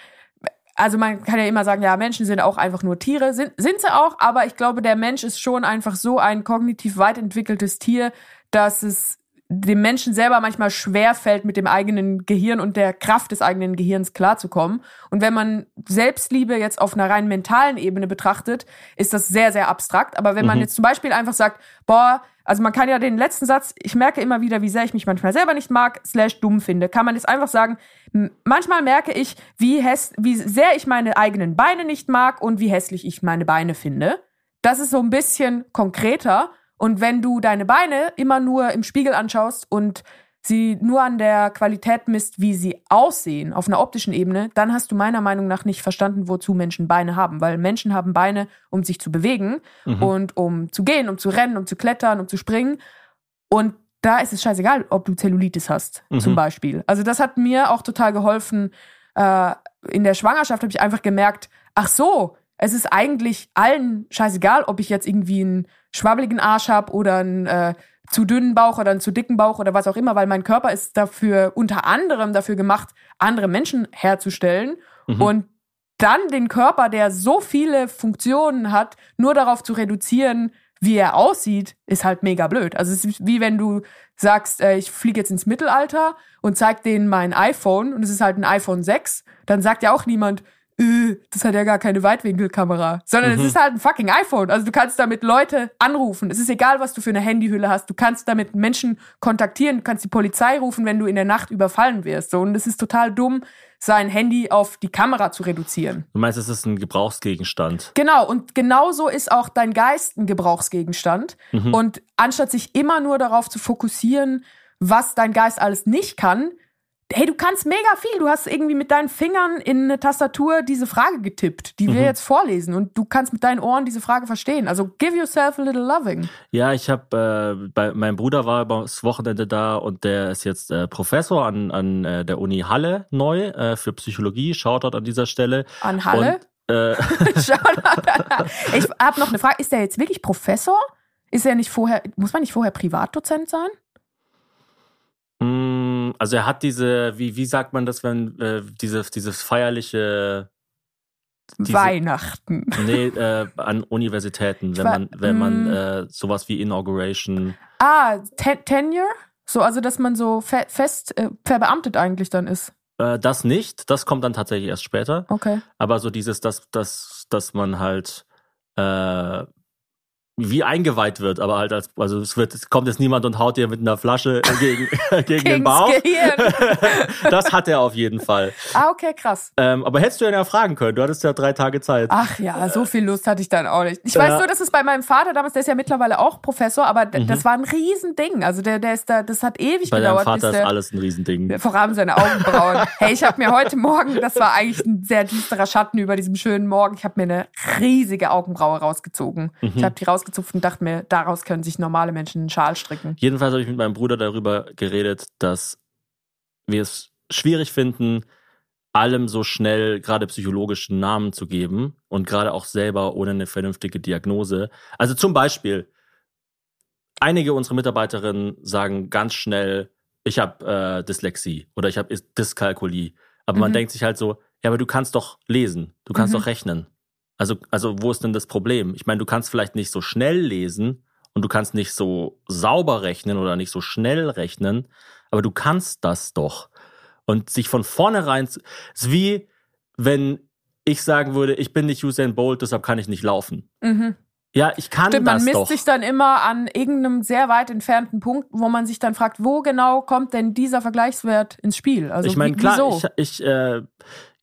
also man kann ja immer sagen, ja, Menschen sind auch einfach nur Tiere, sind, sind sie auch, aber ich glaube, der Mensch ist schon einfach so ein kognitiv weit entwickeltes Tier, dass es dem Menschen selber manchmal schwer fällt, mit dem eigenen Gehirn und der Kraft des eigenen Gehirns klarzukommen. Und wenn man Selbstliebe jetzt auf einer rein mentalen Ebene betrachtet, ist das sehr, sehr abstrakt. Aber wenn man mhm. jetzt zum Beispiel einfach sagt, boah, also man kann ja den letzten Satz, ich merke immer wieder, wie sehr ich mich manchmal selber nicht mag, slash dumm finde, kann man jetzt einfach sagen, manchmal merke ich, wie, häss wie sehr ich meine eigenen Beine nicht mag und wie hässlich ich meine Beine finde. Das ist so ein bisschen konkreter. Und wenn du deine Beine immer nur im Spiegel anschaust und sie nur an der Qualität misst, wie sie aussehen, auf einer optischen Ebene, dann hast du meiner Meinung nach nicht verstanden, wozu Menschen Beine haben. Weil Menschen haben Beine, um sich zu bewegen mhm. und um zu gehen, um zu rennen, um zu klettern, um zu springen. Und da ist es scheißegal, ob du Zellulitis hast, mhm. zum Beispiel. Also das hat mir auch total geholfen. Äh, in der Schwangerschaft habe ich einfach gemerkt, ach so, es ist eigentlich allen scheißegal, ob ich jetzt irgendwie einen schwabbeligen Arsch habe oder einen äh, zu dünnen Bauch oder einen zu dicken Bauch oder was auch immer, weil mein Körper ist dafür unter anderem dafür gemacht, andere Menschen herzustellen mhm. und dann den Körper, der so viele Funktionen hat, nur darauf zu reduzieren, wie er aussieht, ist halt mega blöd. Also es ist wie wenn du sagst, äh, ich fliege jetzt ins Mittelalter und zeig denen mein iPhone und es ist halt ein iPhone 6, dann sagt ja auch niemand, äh, das hat ja gar keine Weitwinkelkamera, sondern mhm. es ist halt ein fucking iPhone. Also du kannst damit Leute anrufen. Es ist egal, was du für eine Handyhülle hast. Du kannst damit Menschen kontaktieren, du kannst die Polizei rufen, wenn du in der Nacht überfallen wirst. So, und es ist total dumm, sein Handy auf die Kamera zu reduzieren. Du meinst, es ist ein Gebrauchsgegenstand. Genau, und genauso ist auch dein Geist ein Gebrauchsgegenstand. Mhm. Und anstatt sich immer nur darauf zu fokussieren, was dein Geist alles nicht kann, hey, du kannst mega viel. Du hast irgendwie mit deinen Fingern in eine Tastatur diese Frage getippt, die wir mhm. jetzt vorlesen. Und du kannst mit deinen Ohren diese Frage verstehen. Also give yourself a little loving. Ja, ich habe, äh, bei, mein Bruder war das Wochenende da und der ist jetzt äh, Professor an, an äh, der Uni Halle neu äh, für Psychologie. Shoutout an dieser Stelle. An Halle? Und, äh, (laughs) (laughs) ich habe noch eine Frage. Ist der jetzt wirklich Professor? Ist er nicht vorher, muss man nicht vorher Privatdozent sein? Mm, also er hat diese, wie, wie sagt man das, wenn äh, diese, dieses feierliche diese, Weihnachten. Nee, äh, an Universitäten, wenn man, wenn man mm. äh, sowas wie Inauguration. Ah, ten Tenure? So, also dass man so fe fest äh, verbeamtet eigentlich dann ist. Äh, das nicht, das kommt dann tatsächlich erst später. Okay. Aber so dieses, dass, dass, dass man halt äh, wie eingeweiht wird, aber halt als, also es wird, es kommt jetzt niemand und haut dir mit einer Flasche (laughs) gegen, gegen den Bauch. (laughs) das hat er auf jeden Fall. Ah, okay, krass. Ähm, aber hättest du ihn ja fragen können, du hattest ja drei Tage Zeit. Ach ja, so viel Lust hatte ich dann auch nicht. Ich weiß ja. nur, dass es bei meinem Vater damals, der ist ja mittlerweile auch Professor, aber mhm. das war ein Riesending. Also der, der ist da, das hat ewig bei gedauert. Bei deinem Vater ist alles ein Riesending. Vor allem seine Augenbrauen. (laughs) hey, ich habe mir heute Morgen, das war eigentlich ein sehr düsterer Schatten über diesem schönen Morgen, ich habe mir eine riesige Augenbraue rausgezogen. Mhm. Ich habe die rausgezogen rausgezupft und dachte mir, daraus können sich normale Menschen einen Schal stricken. Jedenfalls habe ich mit meinem Bruder darüber geredet, dass wir es schwierig finden, allem so schnell gerade psychologischen Namen zu geben und gerade auch selber ohne eine vernünftige Diagnose. Also zum Beispiel, einige unserer Mitarbeiterinnen sagen ganz schnell, ich habe äh, Dyslexie oder ich habe Dyskalkulie. Aber mhm. man denkt sich halt so, ja, aber du kannst doch lesen, du kannst mhm. doch rechnen. Also, also wo ist denn das Problem? Ich meine, du kannst vielleicht nicht so schnell lesen und du kannst nicht so sauber rechnen oder nicht so schnell rechnen, aber du kannst das doch. Und sich von vornherein, ist wie wenn ich sagen würde, ich bin nicht Usain Bolt, deshalb kann ich nicht laufen. Mhm. Ja, ich kann Stimmt, das man misst doch. sich dann immer an irgendeinem sehr weit entfernten Punkt, wo man sich dann fragt, wo genau kommt denn dieser Vergleichswert ins Spiel? Also ich meine, klar, wieso? ich, ich äh,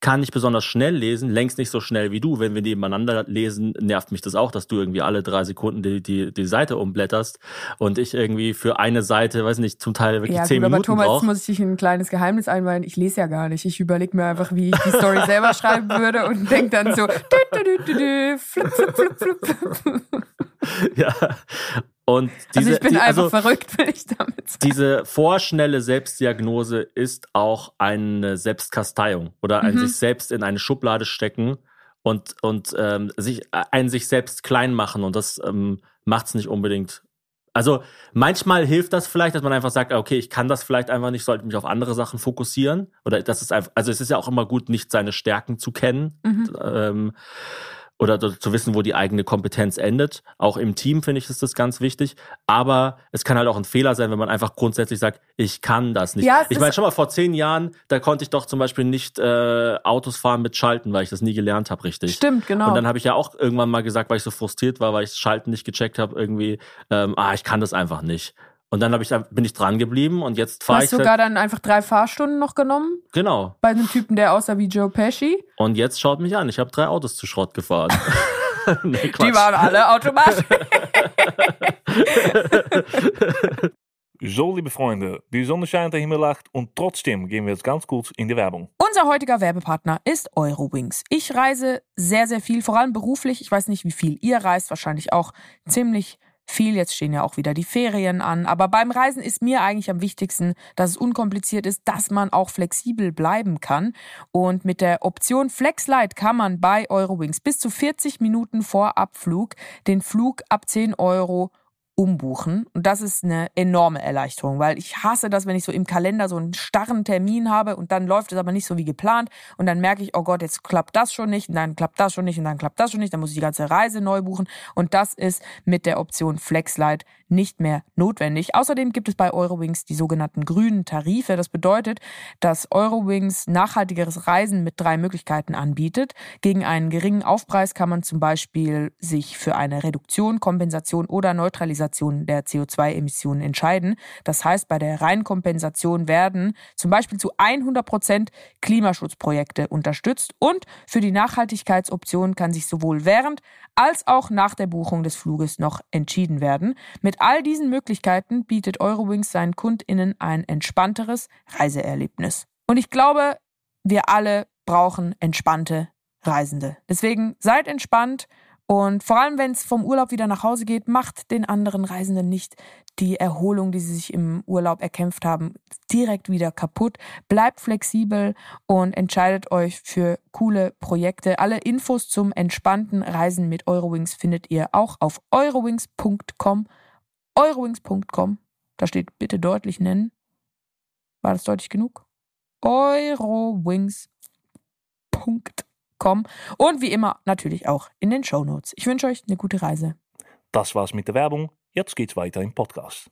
kann nicht besonders schnell lesen, längst nicht so schnell wie du. Wenn wir nebeneinander lesen, nervt mich das auch, dass du irgendwie alle drei Sekunden die, die, die Seite umblätterst und ich irgendwie für eine Seite, weiß nicht, zum Teil wirklich ja, zehn gut, aber Minuten Thomas, jetzt brauche. muss ich ein kleines Geheimnis einweihen. Ich lese ja gar nicht. Ich überlege mir einfach, wie ich die Story selber schreiben würde und denke dann so, (laughs) dü, dü, dü, flup, flup, flup, flup. Ja. Und diese, Also ich bin die, einfach also, verrückt, (laughs) will ich damit sagen. (laughs) diese vorschnelle Selbstdiagnose ist auch eine Selbstkasteiung oder ein Mhm. sich selbst in eine Schublade stecken und, und ähm, sich, ein sich selbst klein machen und das ähm, macht es nicht unbedingt. Also manchmal hilft das vielleicht, dass man einfach sagt, okay, ich kann das vielleicht einfach nicht, sollte mich auf andere Sachen fokussieren. Oder das ist einfach, also es ist ja auch immer gut, nicht seine Stärken zu kennen. Mhm. Ähm, oder zu wissen, wo die eigene Kompetenz endet. Auch im Team finde ich ist das ganz wichtig. Aber es kann halt auch ein Fehler sein, wenn man einfach grundsätzlich sagt, ich kann das nicht. Ja, ich meine, schon mal vor zehn Jahren, da konnte ich doch zum Beispiel nicht äh, Autos fahren mit Schalten, weil ich das nie gelernt habe, richtig. Stimmt, genau. Und dann habe ich ja auch irgendwann mal gesagt, weil ich so frustriert war, weil ich das Schalten nicht gecheckt habe, irgendwie, ähm, ah, ich kann das einfach nicht. Und dann hab ich, bin ich dran geblieben und jetzt du fahre hast ich sogar dann einfach drei Fahrstunden noch genommen genau. bei einem Typen, der aussah wie Joe Pesci. Und jetzt schaut mich an, ich habe drei Autos zu Schrott gefahren. (laughs) nee, Die waren alle automatisch. (laughs) So, liebe Freunde, die Sonne scheint der Himmel lacht und trotzdem gehen wir jetzt ganz kurz in die Werbung. Unser heutiger Werbepartner ist Eurowings. Ich reise sehr, sehr viel, vor allem beruflich. Ich weiß nicht, wie viel ihr reist, wahrscheinlich auch ziemlich viel. Jetzt stehen ja auch wieder die Ferien an. Aber beim Reisen ist mir eigentlich am wichtigsten, dass es unkompliziert ist, dass man auch flexibel bleiben kann. Und mit der Option FlexLight kann man bei Eurowings bis zu 40 Minuten vor Abflug den Flug ab 10 Euro umbuchen. Und das ist eine enorme Erleichterung, weil ich hasse das, wenn ich so im Kalender so einen starren Termin habe und dann läuft es aber nicht so wie geplant und dann merke ich, oh Gott, jetzt klappt das schon nicht und dann klappt das schon nicht und dann klappt das schon nicht, dann muss ich die ganze Reise neu buchen und das ist mit der Option FlexLight nicht mehr notwendig. Außerdem gibt es bei Eurowings die sogenannten grünen Tarife. Das bedeutet, dass Eurowings nachhaltigeres Reisen mit drei Möglichkeiten anbietet. Gegen einen geringen Aufpreis kann man zum Beispiel sich für eine Reduktion, Kompensation oder Neutralisation der CO2-Emissionen entscheiden. Das heißt, bei der Reinkompensation werden zum Beispiel zu 100 Prozent Klimaschutzprojekte unterstützt und für die Nachhaltigkeitsoption kann sich sowohl während als auch nach der Buchung des Fluges noch entschieden werden. Mit all diesen Möglichkeiten bietet Eurowings seinen KundInnen ein entspannteres Reiseerlebnis. Und ich glaube, wir alle brauchen entspannte Reisende. Deswegen seid entspannt und vor allem, wenn es vom Urlaub wieder nach Hause geht, macht den anderen Reisenden nicht die Erholung, die sie sich im Urlaub erkämpft haben, direkt wieder kaputt. Bleibt flexibel und entscheidet euch für coole Projekte. Alle Infos zum entspannten Reisen mit Eurowings findet ihr auch auf eurowings.com. Eurowings.com. Da steht bitte deutlich nennen. War das deutlich genug? Eurowings.com. Und wie immer natürlich auch in den Shownotes. Ich wünsche euch eine gute Reise. Das war's mit der Werbung. Jetzt geht's weiter im Podcast.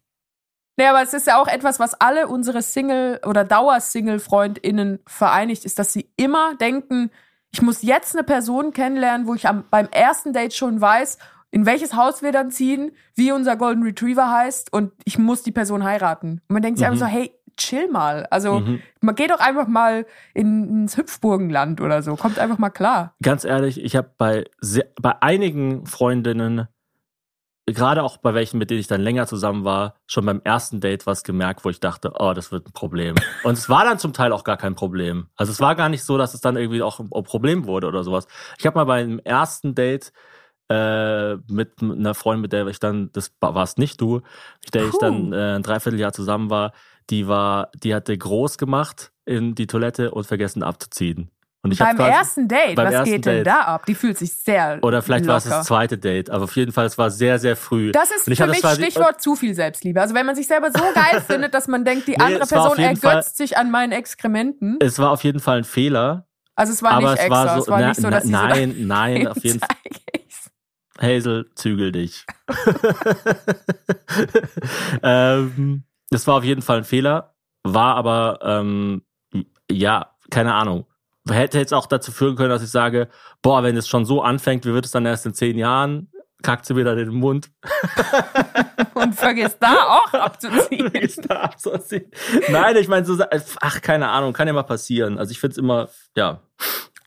Ja, aber es ist ja auch etwas, was alle unsere Single- oder Dauer-Single-FreundInnen vereinigt, ist, dass sie immer denken, ich muss jetzt eine Person kennenlernen, wo ich am, beim ersten Date schon weiß, in welches Haus wir dann ziehen, wie unser Golden Retriever heißt und ich muss die Person heiraten. Und man denkt sich Mhm. einfach so, hey, chill mal. Also Mhm. man geht doch einfach mal in, ins Hüpfburgenland oder so. Kommt einfach mal klar. Ganz ehrlich, ich habe bei, sehr- bei einigen Freundinnen, gerade auch bei welchen, mit denen ich dann länger zusammen war, schon beim ersten Date was gemerkt, wo ich dachte, oh, das wird ein Problem. (laughs) Und es war dann zum Teil auch gar kein Problem. Also es war gar nicht so, dass es dann irgendwie auch ein Problem wurde oder sowas. Ich habe mal bei einem ersten Date äh, mit einer Freundin, mit der ich dann, das war es nicht du, mit der ich dann äh, ein Dreivierteljahr zusammen war, die war, die hatte groß gemacht in die Toilette und vergessen abzuziehen. Und ich beim quasi- ersten Date, beim was ersten geht denn Date. da ab? Die fühlt sich sehr Oder vielleicht war es locker. das zweite Date, aber auf jeden Fall, es war sehr, sehr früh. Das ist für mich Stichwort zu viel Selbstliebe. Also wenn man sich selber so (laughs) geil findet, dass man denkt, die Nee, andere Person ergötzt sich an meinen Exkrementen. Es war auf jeden Fall ein Fehler. Also es war aber nicht es extra, war so, es war na, nicht so, dass na, so nein, (laughs) nein, auf jeden Fall. Fall. Hazel, zügel dich. (laughs) ähm, das war auf jeden Fall ein Fehler, war aber, ähm, ja, keine Ahnung. hätte jetzt auch dazu führen können, dass ich sage, boah, wenn es schon so anfängt, wie wird es dann erst in zehn Jahren? Kackt sie wieder den Mund. (laughs) Und vergisst da auch abzuziehen. (laughs) Vergisst da abzuziehen. Nein, ich meine, so, ach, keine Ahnung, kann ja mal passieren. Also ich finde es immer, ja.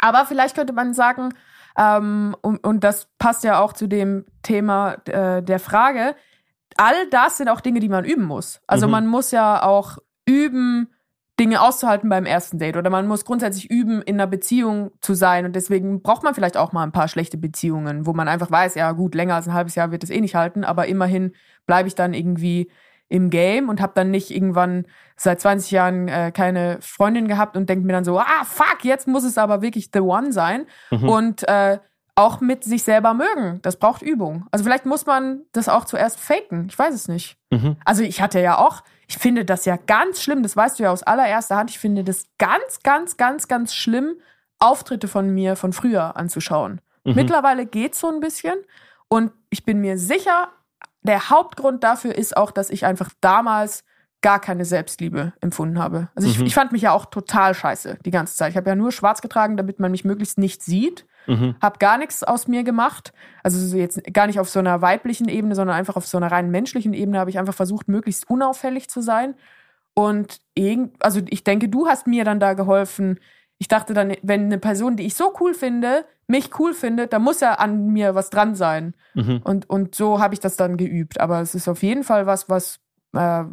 Aber vielleicht könnte man sagen, ähm, und, und das passt ja auch zu dem Thema äh, der Frage, all das sind auch Dinge, die man üben muss. Also Mhm. man muss ja auch üben, Dinge auszuhalten beim ersten Date. Oder man muss grundsätzlich üben, in einer Beziehung zu sein. Und deswegen braucht man vielleicht auch mal ein paar schlechte Beziehungen, wo man einfach weiß, ja gut, länger als ein halbes Jahr wird es eh nicht halten, aber immerhin bleibe ich dann irgendwie im Game und habe dann nicht irgendwann seit 20 Jahren äh, keine Freundin gehabt und denke mir dann so, ah, fuck, jetzt muss es aber wirklich the one sein. Mhm. Und äh, auch mit sich selber mögen. Das braucht Übung. Also vielleicht muss man das auch zuerst faken. Ich weiß es nicht. Mhm. Also ich hatte ja auch, ich finde das ja ganz schlimm, das weißt du ja aus allererster Hand, ich finde das ganz, ganz, ganz, ganz schlimm, Auftritte von mir von früher anzuschauen. Mhm. Mittlerweile geht's so ein bisschen und ich bin mir sicher, der Hauptgrund dafür ist auch, dass ich einfach damals gar keine Selbstliebe empfunden habe. Also ich, Mhm. ich fand mich ja auch total scheiße die ganze Zeit. Ich habe ja nur schwarz getragen, damit man mich möglichst nicht sieht Mhm. habe gar nichts aus mir gemacht. Also so jetzt gar nicht auf so einer weiblichen Ebene, sondern einfach auf so einer rein menschlichen Ebene habe ich einfach versucht, möglichst unauffällig zu sein. Und irgend, also ich denke, du hast mir dann da geholfen. Ich dachte dann, wenn eine Person, die ich so cool finde, mich cool findet, dann muss ja an mir was dran sein. Mhm. Und, und so habe ich das dann geübt. Aber es ist auf jeden Fall was, was äh,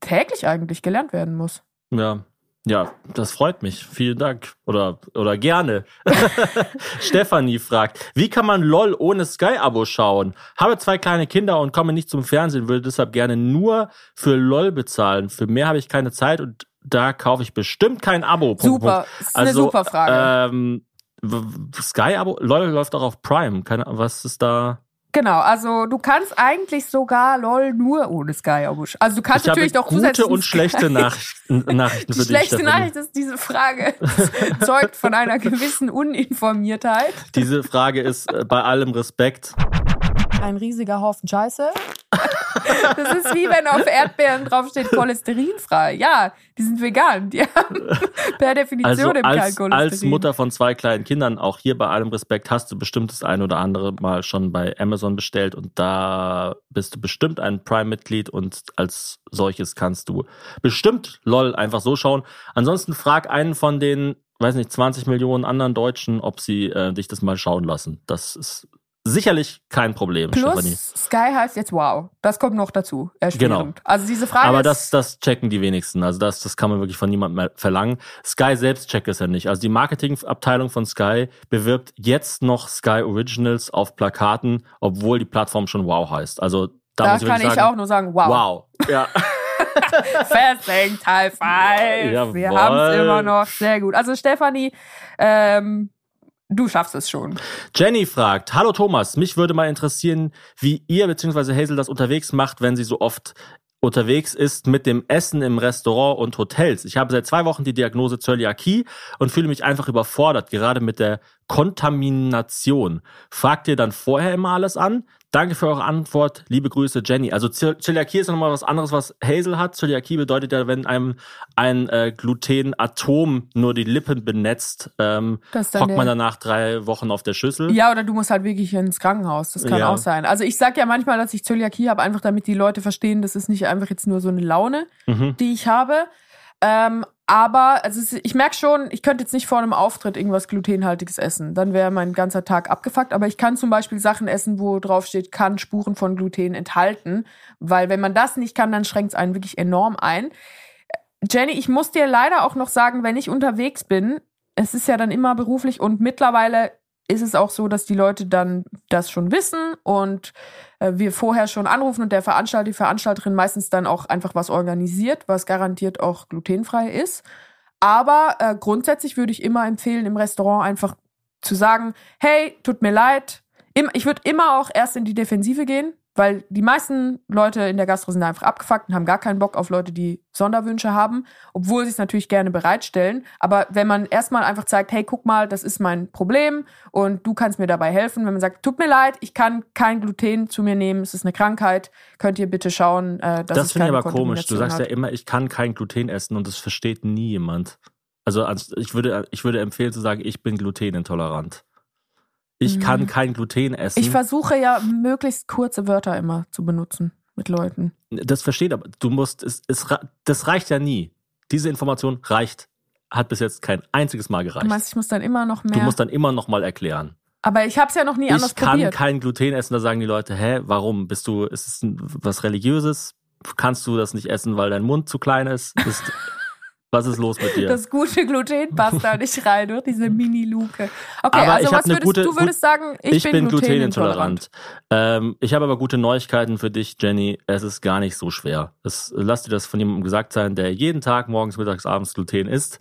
täglich eigentlich gelernt werden muss. Ja. Ja, das freut mich. Vielen Dank. Oder, oder gerne. (laughs) Stefanie fragt, wie kann man LOL ohne Sky-Abo schauen? Habe zwei kleine Kinder und komme nicht zum Fernsehen, würde deshalb gerne nur für LOL bezahlen. Für mehr habe ich keine Zeit und da kaufe ich bestimmt kein Abo. Super, Punkt. ist eine super Frage. Ähm, Sky-Abo? LOL läuft auch auf Prime. Keine, was ist da? Genau, also du kannst eigentlich sogar LOL nur ohne Sky Abo. sch- Also du kannst ich habe natürlich doch gute und schlechte Nachrichten, (laughs) Nachrichten Die für dich, schlechte Stefanie. Nachricht ist, diese Frage (laughs) zeugt von einer gewissen Uninformiertheit. Diese Frage ist äh, bei allem Respekt. Ein riesiger Haufen Scheiße. Das ist wie wenn auf Erdbeeren draufsteht cholesterinfrei. Ja, die sind vegan. Die haben (laughs) per Definition Also kein als, Cholesterin. als Mutter von zwei kleinen Kindern, auch hier bei allem Respekt, hast du bestimmt das ein oder andere mal schon bei Amazon bestellt und da bist du bestimmt ein Prime-Mitglied und als solches kannst du bestimmt LOL einfach so schauen. Ansonsten frag einen von den, weiß nicht, 20 Millionen anderen Deutschen, ob sie äh, dich das mal schauen lassen. Das ist sicherlich kein Problem, Stefanie. Plus Sky heißt jetzt wow. Das kommt noch dazu. Genau. Also diese Frage Aber das, das checken die wenigsten. Also das, das kann man wirklich von niemandem mehr verlangen. Sky selbst checkt es ja nicht. Also die Marketingabteilung von Sky bewirbt jetzt noch Sky Originals auf Plakaten, obwohl die Plattform schon Wow heißt. Also da, da muss ich kann ich sagen, auch nur sagen, wow. wow. Ja. (laughs) (laughs) Versenkt, High Five. Wir Jawohl. haben es immer noch. Sehr gut. Also Stefanie, ähm, du schaffst es schon. Jenny fragt, hallo Thomas, mich würde mal interessieren, wie ihr bzw. Hazel das unterwegs macht, wenn sie so oft unterwegs ist mit dem Essen im Restaurant und Hotels. Ich habe seit zwei Wochen die Diagnose Zöliakie und fühle mich einfach überfordert, gerade mit der Kontamination. Fragt ihr dann vorher immer alles an? Danke für eure Antwort. Liebe Grüße, Jenny. Also Zö- Zöliakie ist nochmal was anderes, was Hazel hat. Zöliakie bedeutet ja, wenn einem ein äh, Glutenatom nur die Lippen benetzt, ähm, hockt man danach drei Wochen auf der Schüssel. Ja, oder du musst halt wirklich ins Krankenhaus. Das kann Ja. auch sein. Also ich sag ja manchmal, dass ich Zöliakie habe, einfach damit die Leute verstehen, das ist nicht einfach jetzt nur so eine Laune, Mhm. die ich habe. Ähm, aber also ich merke schon, ich könnte jetzt nicht vor einem Auftritt irgendwas glutenhaltiges essen. Dann wäre mein ganzer Tag abgefuckt. Aber ich kann zum Beispiel Sachen essen, wo drauf steht, kann Spuren von Gluten enthalten. Weil wenn man das nicht kann, dann schränkt es einen wirklich enorm ein. Jenny, ich muss dir leider auch noch sagen, wenn ich unterwegs bin, es ist ja dann immer beruflich und mittlerweile ist es auch so, dass die Leute dann das schon wissen und äh, wir vorher schon anrufen und der Veranstalter, die Veranstalterin meistens dann auch einfach was organisiert, was garantiert auch glutenfrei ist. Aber äh, grundsätzlich würde ich immer empfehlen, im Restaurant einfach zu sagen, hey, tut mir leid. Ich würde immer auch erst in die Defensive gehen, weil die meisten Leute in der Gastro sind einfach abgefuckt und haben gar keinen Bock auf Leute, die Sonderwünsche haben, obwohl sie es natürlich gerne bereitstellen. Aber wenn man erstmal einfach zeigt, hey, guck mal, das ist mein Problem und du kannst mir dabei helfen. Wenn man sagt, tut mir leid, ich kann kein Gluten zu mir nehmen, es ist eine Krankheit, könnt ihr bitte schauen, äh, dass Das es finde ich aber komisch. Du sagst ja hat. immer, ich kann kein Gluten essen und das versteht nie jemand. Also ans- ich würde, ich würde empfehlen zu sagen, ich bin glutenintolerant. Ich Mhm. kann kein Gluten essen. Ich versuche ja möglichst kurze Wörter immer zu benutzen mit Leuten. das versteht aber, du musst, es, es, das reicht ja nie. Diese Information reicht, hat bis jetzt kein einziges Mal Du gereicht. meinst, ich muss dann immer noch Du mehr. musst dann immer noch mal erklären. aber ich habe es ja noch nie anders Ich kann probiert. kein Gluten essen, da sagen die Leute, hä, warum? Bist du, ist es was Religiöses? Kannst du das nicht essen, weil dein Mund zu klein ist? ist was ist los mit dir? Das gute Gluten passt da nicht rein, durch diese Mini-Luke. Okay, Aber also was würdest gute- du würdest sagen, ich, ich bin glutenintolerant. glutenintolerant. Ähm, ich habe aber gute Neuigkeiten für dich, Jenny. Es ist gar nicht so schwer. Das, lass dir das von jemandem gesagt sein, der jeden Tag morgens, mittags, abends Gluten isst.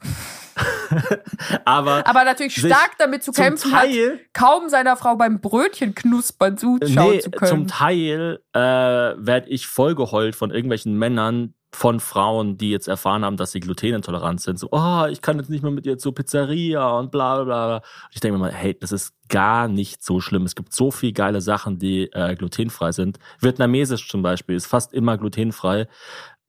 (laughs) aber Aber natürlich stark damit zu kämpfen hat, Teil- kaum seiner Frau beim Brötchen knuspern zuschauen nee, zu können. zum Teil äh, werde ich vollgeheult von irgendwelchen Männern, von Frauen, die jetzt erfahren haben, dass sie glutenintolerant sind. So, oh, ich kann jetzt nicht mehr mit ihr zur Pizzeria und bla bla bla. Ich denke mir mal, hey, das ist gar nicht so schlimm. Es gibt so viel geile Sachen, die äh, glutenfrei sind. Vietnamesisch zum Beispiel ist fast immer glutenfrei.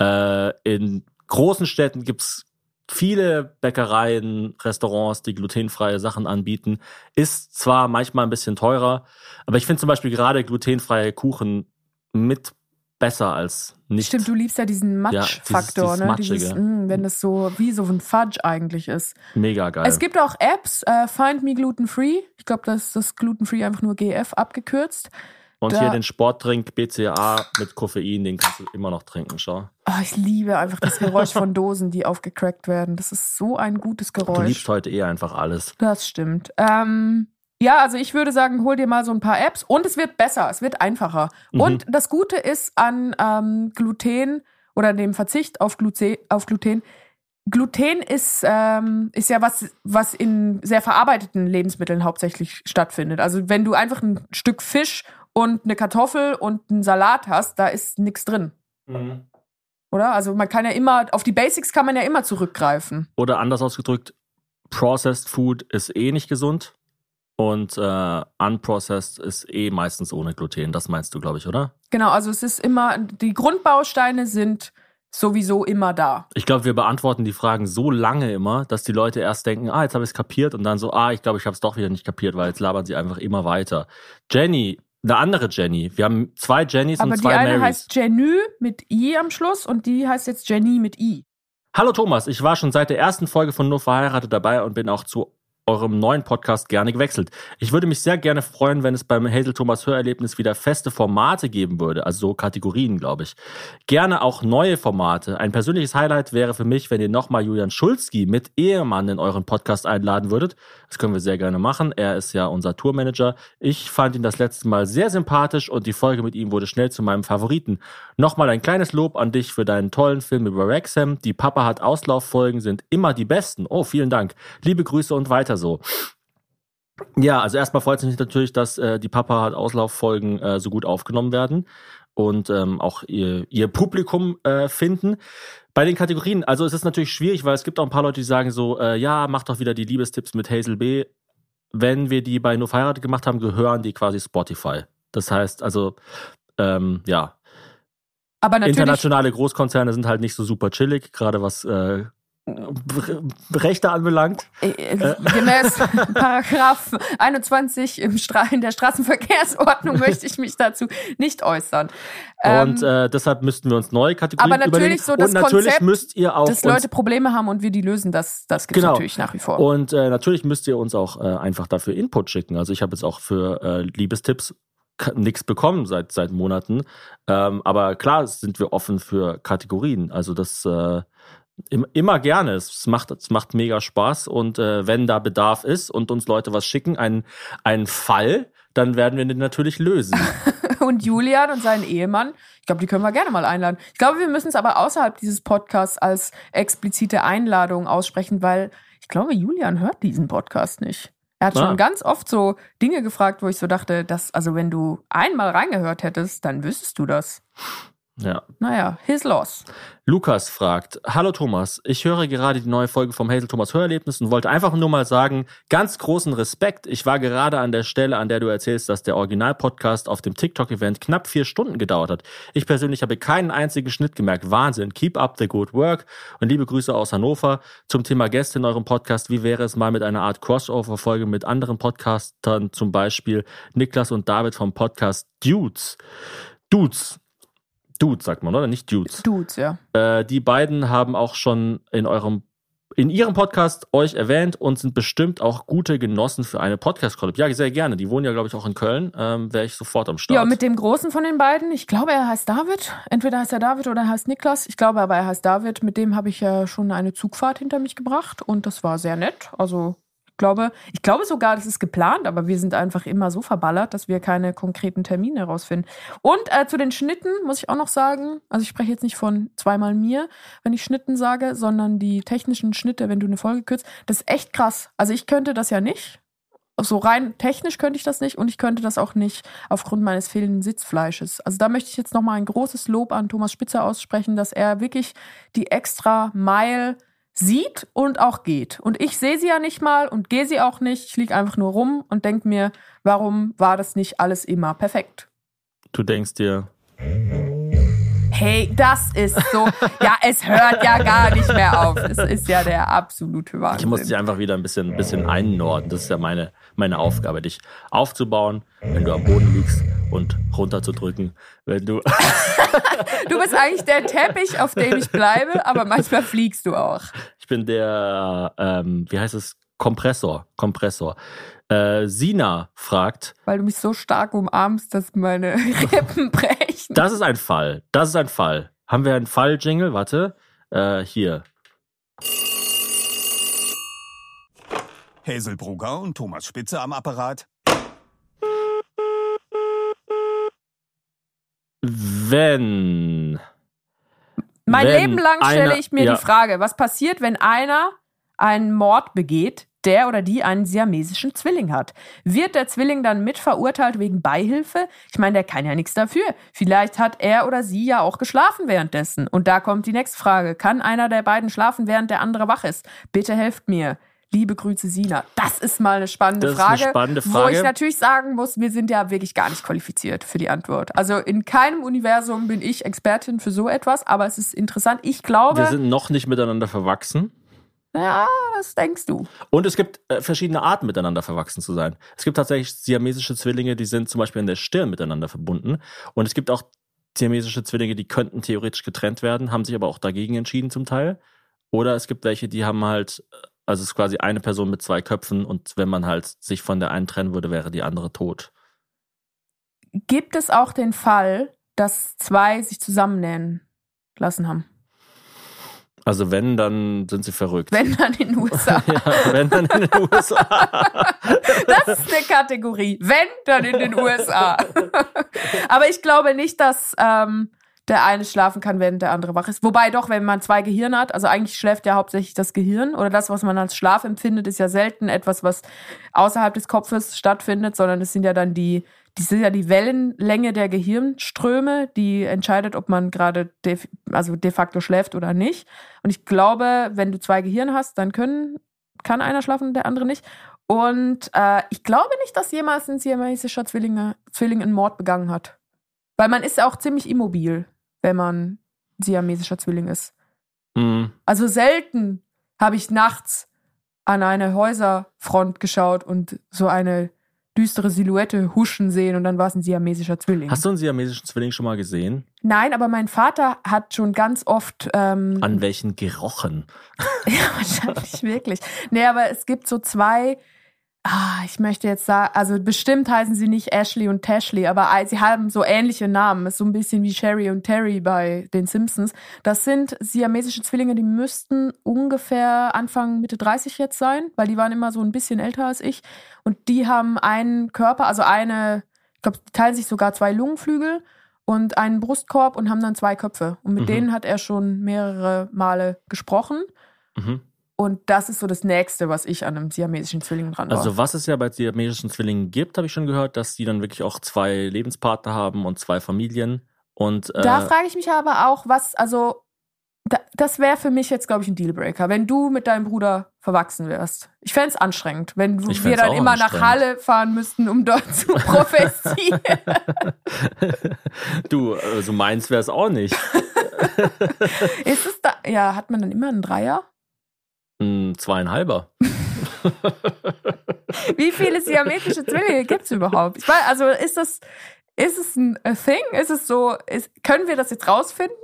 Äh, in großen Städten gibt's viele Bäckereien, Restaurants, die glutenfreie Sachen anbieten. Ist zwar manchmal ein bisschen teurer, aber ich finde zum Beispiel gerade glutenfreie Kuchen mit besser als nicht. Stimmt, du liebst ja diesen Matsch-Faktor, dieses ne? Matschige. Dieses, mh, wenn das so wie so ein Fudge eigentlich ist. Mega geil. Es gibt auch Apps, äh, Find Me Gluten Free. Ich glaube, das ist das Gluten Free einfach nur GF abgekürzt. Und da- hier den Sportdrink BCA mit Koffein, den kannst du immer noch trinken, schau. Oh, ich liebe einfach das Geräusch von Dosen, die aufgecrackt werden. Das ist so ein gutes Du Geräusch. liebst heute eh einfach alles. Das stimmt. Ähm, ja, also ich würde sagen, hol dir mal so ein paar Apps und es wird besser, es wird einfacher. Mhm. Und das Gute ist an ähm, Gluten oder dem Verzicht auf, Glute auf Gluten. Gluten ist, ähm, ist ja was, was in sehr verarbeiteten Lebensmitteln hauptsächlich stattfindet. Also wenn du einfach ein Stück Fisch und eine Kartoffel und einen Salat hast, da ist nichts drin. Oder? Also man kann ja immer, auf die Basics kann man ja immer zurückgreifen. Oder anders ausgedrückt, Processed Food ist eh nicht gesund und äh, Unprocessed ist eh meistens ohne Gluten. Das meinst du, glaube ich, oder? Genau, also es ist immer, die Grundbausteine sind sowieso immer da. Ich glaube, wir beantworten die Fragen so lange immer, dass die Leute erst denken, ah, jetzt habe ich es kapiert und dann so, ah, ich glaube, ich habe es doch wieder nicht kapiert, weil jetzt labern sie einfach immer weiter. Jenny, eine andere Jenny. Wir haben zwei Jennys Aber und die zwei eine Marys. heißt Jenny mit I am Schluss und die heißt jetzt Jenny mit I. Hallo Thomas, ich war schon seit der ersten Folge von Nur verheiratet dabei und bin auch zu eurem neuen Podcast gerne gewechselt. Ich würde mich sehr gerne freuen, wenn es beim Hazel Thomas Hörerlebnis wieder feste Formate geben würde, also so Kategorien, glaube ich. Gerne auch neue Formate. Ein persönliches Highlight wäre für mich, wenn ihr nochmal Julian Schulzki mit Ehemann in euren Podcast einladen würdet. Das können wir sehr gerne machen. Er ist ja unser Tourmanager. Ich fand ihn das letzte Mal sehr sympathisch und die Folge mit ihm wurde schnell zu meinem Favoriten. Nochmal ein kleines Lob an dich für deinen tollen Film über Wrexham. Die Papa hat Auslauffolgen sind immer die besten. Oh, vielen Dank. Liebe Grüße und weiter so. Ja, also erstmal freut es mich natürlich, dass äh, die Papa hat Auslauffolgen äh, so gut aufgenommen werden und ähm, auch ihr, ihr Publikum äh, finden. Bei den Kategorien, also es ist natürlich schwierig, weil es gibt auch ein paar Leute, die sagen so, äh, ja, mach doch wieder die Liebestipps mit Hazel B. Wenn wir die bei Nur verheiratet gemacht haben, gehören die quasi Spotify. Das heißt, also, ähm, ja, Aber natürlich, internationale Großkonzerne sind halt nicht so super chillig, gerade was äh, Rechte anbelangt. äh, äh, gemäß (laughs) Paragraph 21 im Stra in der Straßenverkehrsordnung möchte ich mich dazu nicht äußern. Und Ähm, äh, deshalb müssten wir uns neue Kategorien aber natürlich überlegen. so das und natürlich Konzept, müsst ihr auch dass Leute Probleme haben und wir die lösen, das, das gibt es Genau. natürlich nach wie vor. und äh, natürlich müsst ihr uns auch äh, einfach dafür Input schicken. Also ich habe jetzt auch für äh, Liebestipps nichts bekommen seit seit Monaten. Ähm, aber klar sind wir offen für Kategorien. Also das äh, immer gerne. Es macht, es macht mega Spaß und äh, wenn da Bedarf ist und uns Leute was schicken, einen, einen Fall, dann werden wir den natürlich lösen. (laughs) Und Julian und seinen Ehemann, ich glaube, die können wir gerne mal einladen. Ich glaube, wir müssen es aber außerhalb dieses Podcasts als explizite Einladung aussprechen, weil ich glaube, Julian hört diesen Podcast nicht. Er hat Ah. schon ganz oft so Dinge gefragt, wo ich so dachte, dass, also wenn du einmal reingehört hättest, dann wüsstest du das. Ja. Naja, his loss. Lukas fragt, Hallo Thomas, ich höre gerade die neue Folge vom Hazel Thomas Hörerlebnis und wollte einfach nur mal sagen, ganz großen Respekt. Ich war gerade an der Stelle, an der du erzählst, dass der Original-Podcast auf dem TikTok-Event knapp vier Stunden gedauert hat. Ich persönlich habe keinen einzigen Schnitt gemerkt. Wahnsinn. Keep up the good work und liebe Grüße aus Hannover. Zum Thema Gäste in eurem Podcast, wie wäre es mal mit einer Art Crossover-Folge mit anderen Podcastern, zum Beispiel Niklas und David vom Podcast Dudes. Dudes. Dudes, sagt man, oder? Nicht Dudes. Dudes, ja. Äh, die beiden haben auch schon in eurem in ihrem Podcast euch erwähnt und sind bestimmt auch gute Genossen für eine Podcast-Collab. Ja, sehr gerne. Die wohnen ja, glaube ich, auch in Köln. Ähm, Wäre ich sofort am Start. Ja, mit dem Großen von den beiden. Ich glaube, er heißt David. Entweder heißt er David oder er heißt Niklas. Ich glaube aber, er heißt David. Mit dem habe ich ja schon eine Zugfahrt hinter mich gebracht und das war sehr nett. Also glaube, ich glaube sogar, das ist geplant, aber wir sind einfach immer so verballert, dass wir keine konkreten Termine herausfinden. Und äh, zu den Schnitten muss ich auch noch sagen, also ich spreche jetzt nicht von zweimal mir, wenn ich Schnitten sage, sondern die technischen Schnitte, wenn du eine Folge kürzt, das ist echt krass. Also ich könnte das ja nicht. So rein technisch könnte ich das nicht und ich könnte das auch nicht aufgrund meines fehlenden Sitzfleisches. Also da möchte ich jetzt nochmal ein großes Lob an Thomas Spitzer aussprechen, dass er wirklich die extra Mile sieht und auch geht. Und ich sehe sie ja nicht mal und gehe sie auch nicht. Ich liege einfach nur rum und denke mir, warum war das nicht alles immer perfekt? Du denkst dir, Hey, das ist so. ja, es hört ja gar nicht mehr auf. Es ist ja der absolute Wahnsinn. ich muss dich einfach wieder ein bisschen, ein bisschen einnorden. Das ist ja meine, meine Aufgabe, dich aufzubauen, wenn du am Boden liegst und runterzudrücken, wenn du. (laughs) du bist eigentlich der Teppich, auf dem ich bleibe, aber manchmal fliegst du auch. Ich bin der, ähm, wie heißt es? Kompressor. Kompressor. Äh, Sina fragt, Weil du mich so stark umarmst, dass meine (laughs) Rippen brechen. das ist ein Fall. Das ist ein Fall. Haben wir einen Fall-Jingle? Warte. Äh, hier. Hazel Brugger und Thomas Spitze am Apparat. Wenn. Mein Wenn Leben lang stelle einer- ich mir ja. die Frage, was passiert, wenn einer einen Mord begeht, der oder die einen siamesischen Zwilling hat? Wird der Zwilling dann mit verurteilt wegen Beihilfe? Ich meine, der kann ja nichts dafür. Vielleicht hat er oder sie ja auch geschlafen währenddessen. Und da kommt die nächste Frage. Kann einer der beiden schlafen, während der andere wach ist? Bitte helft mir. Liebe Grüße, Sina. Das ist mal eine spannende Das ist eine Frage. spannende Wo Frage. ich natürlich sagen muss, wir sind ja wirklich gar nicht qualifiziert für die Antwort. Also in keinem Universum bin ich Expertin für so etwas, aber es ist interessant. Ich glaube, Wir sind noch nicht miteinander verwachsen. ja, das denkst du. Und es gibt äh, verschiedene Arten, miteinander verwachsen zu sein. Es gibt tatsächlich siamesische Zwillinge, die sind zum Beispiel in der Stirn miteinander verbunden. Und es gibt auch siamesische Zwillinge, die könnten theoretisch getrennt werden, haben sich aber auch dagegen entschieden zum Teil. Oder es gibt welche, die haben halt, äh, also es ist quasi eine Person mit zwei Köpfen und wenn man halt sich von der einen trennen würde, wäre die andere tot. Gibt es auch den Fall, dass zwei sich zusammennähen lassen haben? Also wenn, dann sind sie verrückt. Wenn dann in den USA. (laughs) ja, wenn, dann in den USA. (laughs) Das ist eine Kategorie. Wenn, dann in den USA. (laughs) Aber ich glaube nicht, dass ähm, der eine schlafen kann, während der andere wach ist. Wobei doch, wenn man zwei Gehirne hat, also eigentlich schläft ja hauptsächlich das Gehirn oder das, was man als Schlaf empfindet, ist ja selten etwas, was außerhalb des Kopfes stattfindet, sondern es sind ja dann die, die sind ja die Wellenlänge der Gehirnströme, die entscheidet, ob man gerade de, also de facto schläft oder nicht. Und ich glaube, wenn du zwei Gehirne hast, dann können, kann einer schlafen der andere nicht. Und äh, ich glaube nicht, dass jemals ein siamesischer Zwilling einen Mord begangen hat. Weil man ist ja auch ziemlich immobil, wenn man siamesischer Zwilling ist. Mhm. Also selten habe ich nachts an eine Häuserfront geschaut und so eine düstere Silhouette huschen sehen und dann war es ein siamesischer Zwilling. Hast du einen siamesischen Zwilling schon mal gesehen? Nein, aber mein Vater hat schon ganz oft ähm, An welchen gerochen? (laughs) Ja, wahrscheinlich wirklich. Nee, aber es gibt so zwei, ah, ich möchte jetzt sagen, also bestimmt heißen sie nicht Ashley und Tashley, aber sie haben so ähnliche Namen. Ist so ein bisschen wie Sherry und Terry bei den Simpsons. Das sind siamesische Zwillinge, die müssten ungefähr Anfang, Mitte 30 jetzt sein, weil die waren immer so ein bisschen älter als ich. Und die haben einen Körper, also eine, ich glaube, die teilen sich sogar zwei Lungenflügel und einen Brustkorb und haben dann zwei Köpfe. Und mit Mhm. denen hat er schon mehrere Male gesprochen. Mhm. Und das ist so das Nächste, was ich an einem siamesischen Zwilling dran war. Also was es ja bei siamesischen Zwillingen gibt, habe ich schon gehört, dass die dann wirklich auch zwei Lebenspartner haben und zwei Familien Und äh, Da frage ich mich aber auch, was, also, da, das wäre für mich jetzt, glaube ich, ein Dealbreaker, wenn du mit deinem Bruder verwachsen wärst. Ich fände es anstrengend, wenn du, wir dann immer nach. Halle fahren müssten, um dort zu (laughs) professieren. du, äh, so meins wäre es auch nicht. (laughs) Ist es da, ja, hat man dann immer einen Dreier? Ein zweieinhalber. (laughs) Wie viele siamesische Zwillinge gibt es überhaupt? Ich weiß, also ist das, ist es ein Thing? Ist es so, ist, können wir das jetzt rausfinden?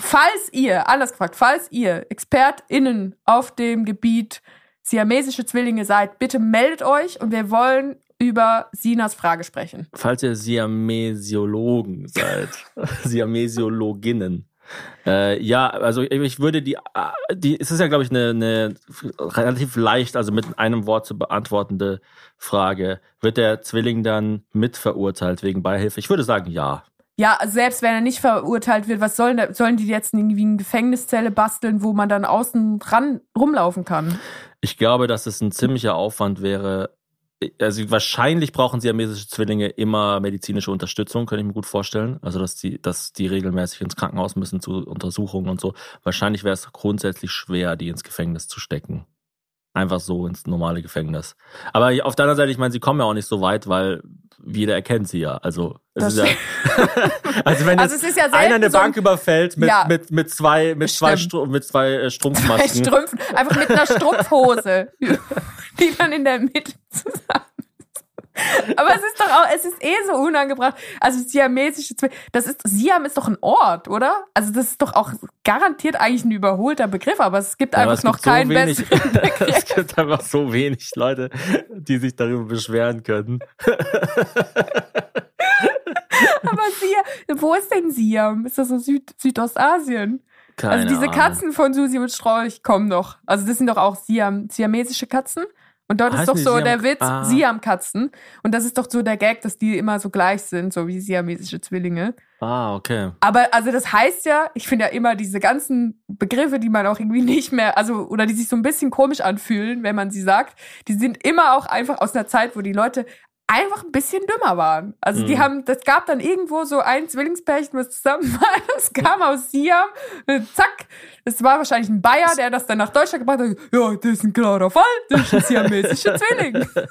Falls ihr, anders gefragt, falls ihr ExpertInnen auf dem Gebiet siamesische Zwillinge seid, bitte meldet euch und wir wollen über Sinas Frage sprechen. Falls ihr Siamesiologen seid, (laughs) Siamesiologinnen. Äh, ja, also ich würde die, äh, die, es ist ja, glaube ich, eine, eine relativ leicht, also mit einem Wort zu beantwortende Frage. Wird der Zwilling dann mitverurteilt wegen Beihilfe? Ich würde sagen, ja. Ja, selbst wenn er nicht verurteilt wird, was sollen, sollen die jetzt irgendwie eine Gefängniszelle basteln, wo man dann außen ran rumlaufen kann? Ich glaube, dass es ein ziemlicher Aufwand wäre. Also wahrscheinlich brauchen siamesische Zwillinge immer medizinische Unterstützung, könnte ich mir gut vorstellen. Also dass die, dass die regelmäßig ins Krankenhaus müssen zu Untersuchungen und so. Wahrscheinlich wäre es grundsätzlich schwer, die ins Gefängnis zu stecken. Einfach so ins normale Gefängnis. Aber auf der anderen Seite, ich meine, sie kommen ja auch nicht so weit, weil jeder erkennt sie ja. Also es ja, (laughs) also wenn Also jetzt ja einer eine so ein- Bank überfällt mit, Ja. mit, mit zwei, mit zwei, Stimmt. Stru mit zwei äh, Strumpfmasken. Strümpfen, einfach mit einer (laughs) Strumpfhose, die dann in der Mitte zusammen. Aber es ist doch auch, es ist eh so unangebracht. Also siamesische Zwillinge, das ist, Siam ist doch ein Ort, oder? Also das ist doch auch garantiert eigentlich ein überholter Begriff, aber es gibt einfach es noch gibt so keinen wenig- besseren (laughs) Begriff. es gibt einfach so wenig Leute, die sich darüber beschweren können. (laughs) Aber Siam, wo ist denn Siam? Ist das so Süd, Südostasien? Keine also diese Ahnung. Katzen von Susi und Strolch kommen doch. Also das sind doch auch Siam, siamesische Katzen. Und dort ist Heißen doch so Siam- der Witz, Ah. Siam-Katzen. Und das ist doch so der Gag, dass die immer so gleich sind, so wie siamesische Zwillinge. Ah, okay. Aber also das heißt ja, ich finde ja immer diese ganzen Begriffe, die man auch irgendwie (laughs) nicht mehr, also oder die sich so ein bisschen komisch anfühlen, wenn man sie sagt, die sind immer auch einfach aus einer Zeit, wo die Leute einfach ein bisschen dümmer waren. Also die Mhm. haben, das gab dann irgendwo so ein Zwillingspärchen, was zusammen war, (laughs) das kam aus Siam, zack, es war wahrscheinlich ein Bayer, der das dann nach Deutschland gebracht hat. Ja, das ist ein klarer Fall, das ist ein siamesischer (laughs) Zwilling. (laughs) das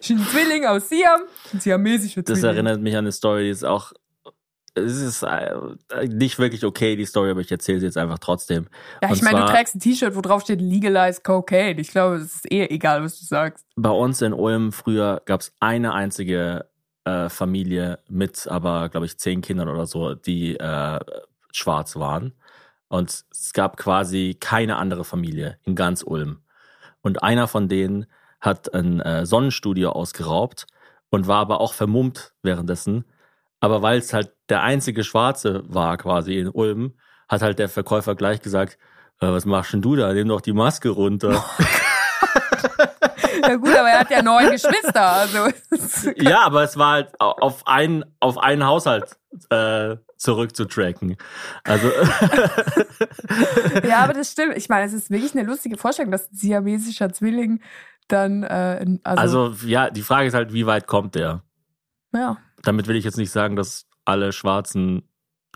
ist ein Zwilling aus Siam, ein siamesischer Das Zwilling. erinnert mich an eine Story, die ist auch. Es ist äh, nicht wirklich okay, die Story, aber ich erzähle sie jetzt einfach trotzdem. Ja, ich meine, du trägst ein T-Shirt, wo drauf steht Legalize Cocaine. Ich glaube, es ist eh egal, was du sagst. Bei uns in Ulm früher gab es eine einzige äh, Familie mit, aber glaube ich, zehn Kindern oder so, die äh, schwarz waren. Und es gab quasi keine andere Familie in ganz Ulm. Und einer von denen hat ein äh, Sonnenstudio ausgeraubt und war aber auch vermummt währenddessen. Aber weil es halt der einzige Schwarze war quasi in Ulm, hat halt der Verkäufer gleich gesagt, äh, was machst denn du da? Nimm doch die Maske runter. (laughs) Ja gut, aber er hat ja neun Geschwister. Also Ja, aber es war halt au- auf einen, auf einen Haushalt äh, zurückzutracken. Also ja, (laughs) aber das stimmt. Ich meine, es ist wirklich eine lustige Vorstellung, dass ein siamesischer Zwilling dann, äh, also, Also ja, die Frage ist halt, wie weit kommt der? ja. Damit will ich jetzt nicht sagen, dass alle Schwarzen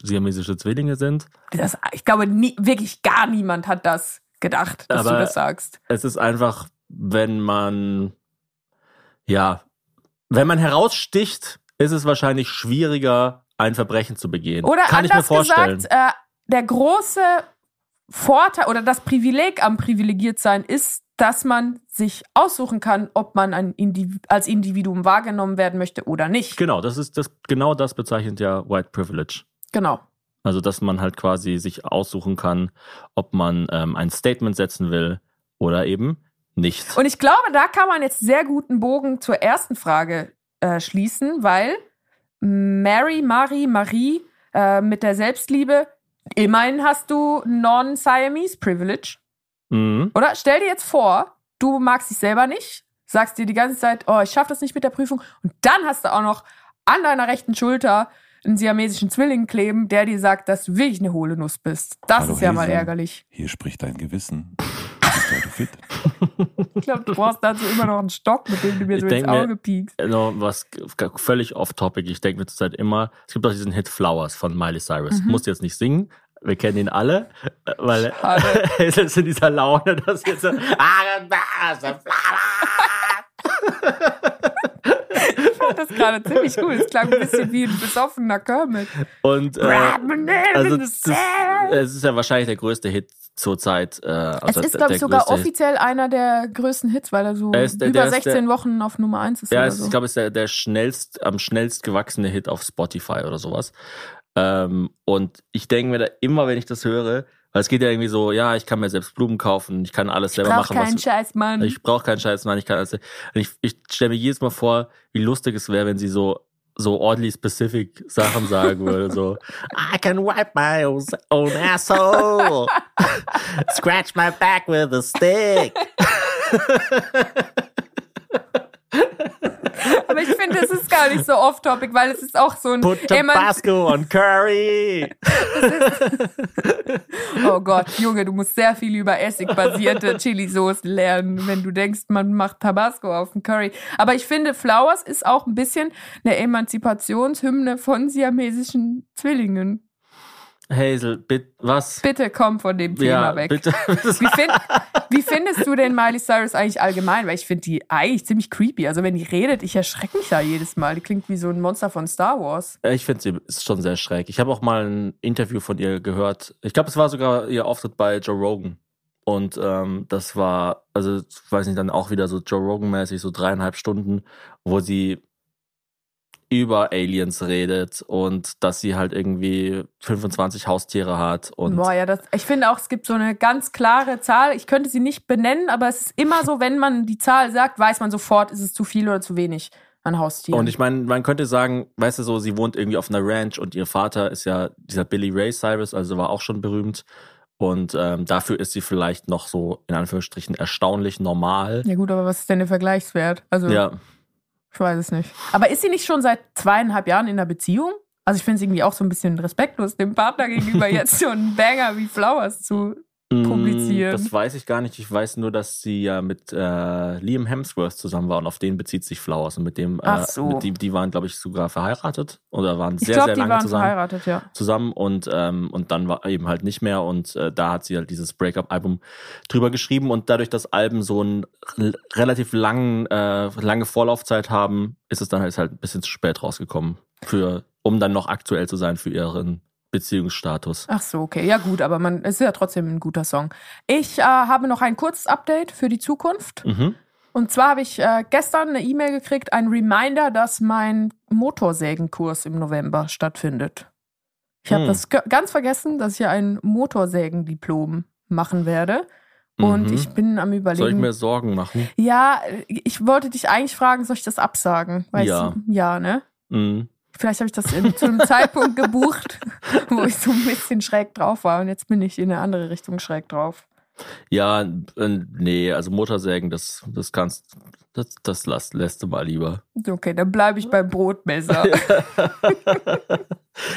siamesische Zwillinge sind. Das, ich glaube, nie, wirklich gar niemand hat das gedacht, dass Aber- du das sagst. Es ist einfach, wenn man, ja, wenn man heraussticht, ist es wahrscheinlich schwieriger, ein Verbrechen zu begehen. Oder Kann ich mir anders vorstellen. gesagt, äh, der große Vorteil oder das Privileg am Privilegiertsein ist, dass man sich aussuchen kann, ob man Indiv als Individuum wahrgenommen werden möchte oder nicht. genau, das ist das, genau das bezeichnet ja White Privilege. Genau. Also, dass man halt quasi sich aussuchen kann, ob man ähm, ein Statement setzen will oder eben nicht. Und ich glaube, da kann man jetzt sehr guten Bogen zur ersten Frage äh, schließen, weil Mary, Marie, Marie äh, mit der Selbstliebe, immerhin hast du Non-Siamese Privilege, Mhm. oder? Stell dir jetzt vor, du magst dich selber nicht, sagst dir die ganze Zeit, oh, ich schaffe das nicht mit der Prüfung, und dann hast du auch noch an deiner rechten Schulter einen siamesischen Zwilling kleben, der dir sagt, dass du wirklich eine hohle Nuss bist. Das Hallo, ist ja mal Hazel. ärgerlich. Hier spricht dein Gewissen. (laughs) Ich glaube, du brauchst dazu immer noch einen Stock, mit dem du mir so ins mir- Auge piekst. No, was völlig off-topic. Ich denke mir zurzeit immer, es gibt auch diesen Hit Flowers von Miley Cyrus. Mhm. Musst jetzt nicht singen. Wir kennen ihn alle, äh, weil (laughs) (laughs) es ist in dieser Laune, dass jetzt so, "Ah, das ist Ich fand das gerade ziemlich gut. Es klang ein bisschen wie ein besoffener Kermit. Und äh, also das, es ist ja wahrscheinlich der größte Hit zurzeit. Äh, Es also ist, der- glaube ich, sogar größte Hit. offiziell einer der größten Hits, weil er so Er ist über der ist 16 der- Wochen auf Nummer 1 ist. Ja, es, so. ich glaube, es ist der, der schnellst, am schnellst gewachsene Hit auf Spotify oder sowas. Ähm, und ich denke mir da immer, wenn ich das höre, weil es geht ja irgendwie so, ja, ich kann mir selbst Blumen kaufen, ich kann alles selber Brauch machen, keinen was Scheiß, Mann. ich brauche keinen Scheiß, nein, ich kann alles. Ich, ich stelle mir jedes Mal vor, wie lustig es wäre, wenn sie so so oddly specific Sachen sagen würde, so (laughs) I can wipe my own asshole, (laughs) scratch my back with a stick. (laughs) Aber ich finde, es ist gar nicht so off-topic, weil es ist auch so ein Put Tabasco on curry. (laughs) Oh Gott, Junge, du musst sehr viel über Essig-basierte (laughs) Chili-Soßen lernen, wenn du denkst, man macht Tabasco auf den Curry. Aber ich finde, Flowers ist auch ein bisschen eine Emanzipationshymne von siamesischen Zwillingen. Hazel, bitte, was? Bitte komm von dem Thema ja, weg. bitte. Wie, find, wie findest du denn Miley Cyrus eigentlich allgemein? Weil ich finde die eigentlich ziemlich creepy. Also wenn die redet, ich erschrecke mich da jedes Mal. Die klingt wie so ein Monster von Star Wars. Ich finde sie ist schon sehr schräg. Ich habe auch mal ein Interview von ihr gehört. Ich glaube, es war sogar ihr Auftritt bei Joe Rogan. Und ähm, das war, also ich weiß nicht, dann auch wieder so Joe Rogan-mäßig, so dreieinhalb Stunden, wo sie über Aliens redet und dass sie halt irgendwie 25 Haustiere hat und Boah, ja, das, ich finde auch, es gibt so eine ganz klare Zahl. Ich könnte sie nicht benennen, aber es ist immer so, wenn man die Zahl sagt, weiß man sofort, ist es zu viel oder zu wenig an Haustieren. Und ich meine, man könnte sagen, weißt du so, sie wohnt irgendwie auf einer Ranch und ihr Vater ist ja dieser Billy Ray Cyrus, also war auch schon berühmt. Und ähm, dafür ist sie vielleicht noch so, in Anführungsstrichen, erstaunlich normal. ja gut, aber was ist denn der Vergleichswert? Also, Ja, ich weiß es nicht. Aber ist sie nicht schon seit zweieinhalb Jahren in einer Beziehung? Also ich finde es irgendwie auch so ein bisschen respektlos, dem Partner gegenüber (laughs) jetzt so einen Banger wie Flowers zu publizieren. Mm, Das weiß ich gar nicht. Ich weiß nur, dass sie ja mit äh, Liam Hemsworth zusammen war und auf den bezieht sich Flowers. Und mit dem, äh, Ach so. mit die, die waren, glaube ich, sogar verheiratet oder waren sehr, glaube, sehr die lange waren zusammen. verheiratet, ja. zusammen und ähm, und dann war eben halt nicht mehr und äh, da hat sie halt dieses Breakup-Album drüber geschrieben und dadurch, dass Alben so einen relativ langen äh, lange Vorlaufzeit haben, ist es dann halt, halt ein bisschen zu spät rausgekommen für um dann noch aktuell zu sein für ihren Beziehungsstatus. Ach so, okay. Ja gut, aber man, es ist ja trotzdem ein guter Song. Ich äh, habe noch ein kurzes Update für die Zukunft. Mhm. Und zwar habe ich äh, gestern eine E-Mail gekriegt, ein Reminder, dass mein Motorsägenkurs im November stattfindet. Ich habe Hm. das ganz vergessen, dass ich ja ein Motorsägendiplom machen werde. Und Mhm. ich bin am Soll ich überlegen. mir Sorgen machen? ja, ich wollte dich eigentlich fragen, soll ich das absagen? Weißt Ja. Du? Ja, ne? Mhm. Vielleicht habe ich das in, zu einem (laughs) Zeitpunkt gebucht, wo ich so ein bisschen schräg drauf war. Und jetzt bin ich in eine andere Richtung schräg drauf. Ja, äh, nee, also Motorsägen, das das kannst das das lass, lässt du mal lieber. Okay, dann bleibe ich beim Brotmesser. (laughs)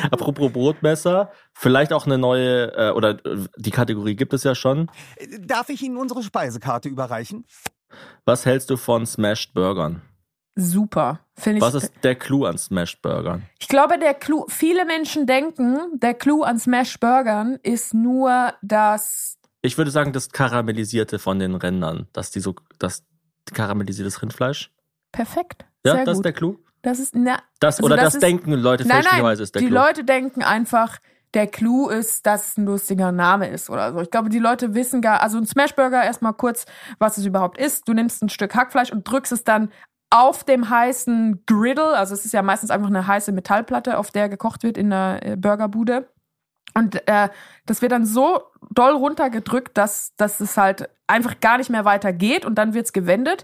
Apropos Brotmesser, vielleicht auch eine neue, äh, oder äh, die Kategorie gibt es ja schon. Darf ich Ihnen unsere Speisekarte überreichen? Was hältst du von Smashed Burgern? Super. Finde ich. Was ist der Clou an Smashed Burgern? Ich glaube, der Clou, viele Menschen denken, der Clou an Smash Burgern ist nur, dass Ich würde sagen, das Karamellisierte von den Rändern, dass die so, das karamellisiertes Rindfleisch. perfekt. Ja, das gut. ist der Clou. das ist, na, Das, Also oder das das, ist- denken Leute nein, nein, fälschlicherweise ist der die Clou. Leute denken einfach, der Clou ist, dass es ein lustiger Name ist oder so. Ich glaube, die Leute wissen gar, also ein Smashburger erstmal kurz, was es überhaupt ist. Du nimmst ein Stück Hackfleisch und drückst es dann auf dem heißen Griddle, also es ist ja meistens einfach eine heiße Metallplatte, auf der gekocht wird in einer äh, Burgerbude. Und äh, das wird dann so doll runtergedrückt, dass, dass es halt einfach gar nicht mehr weiter geht und dann wird's gewendet.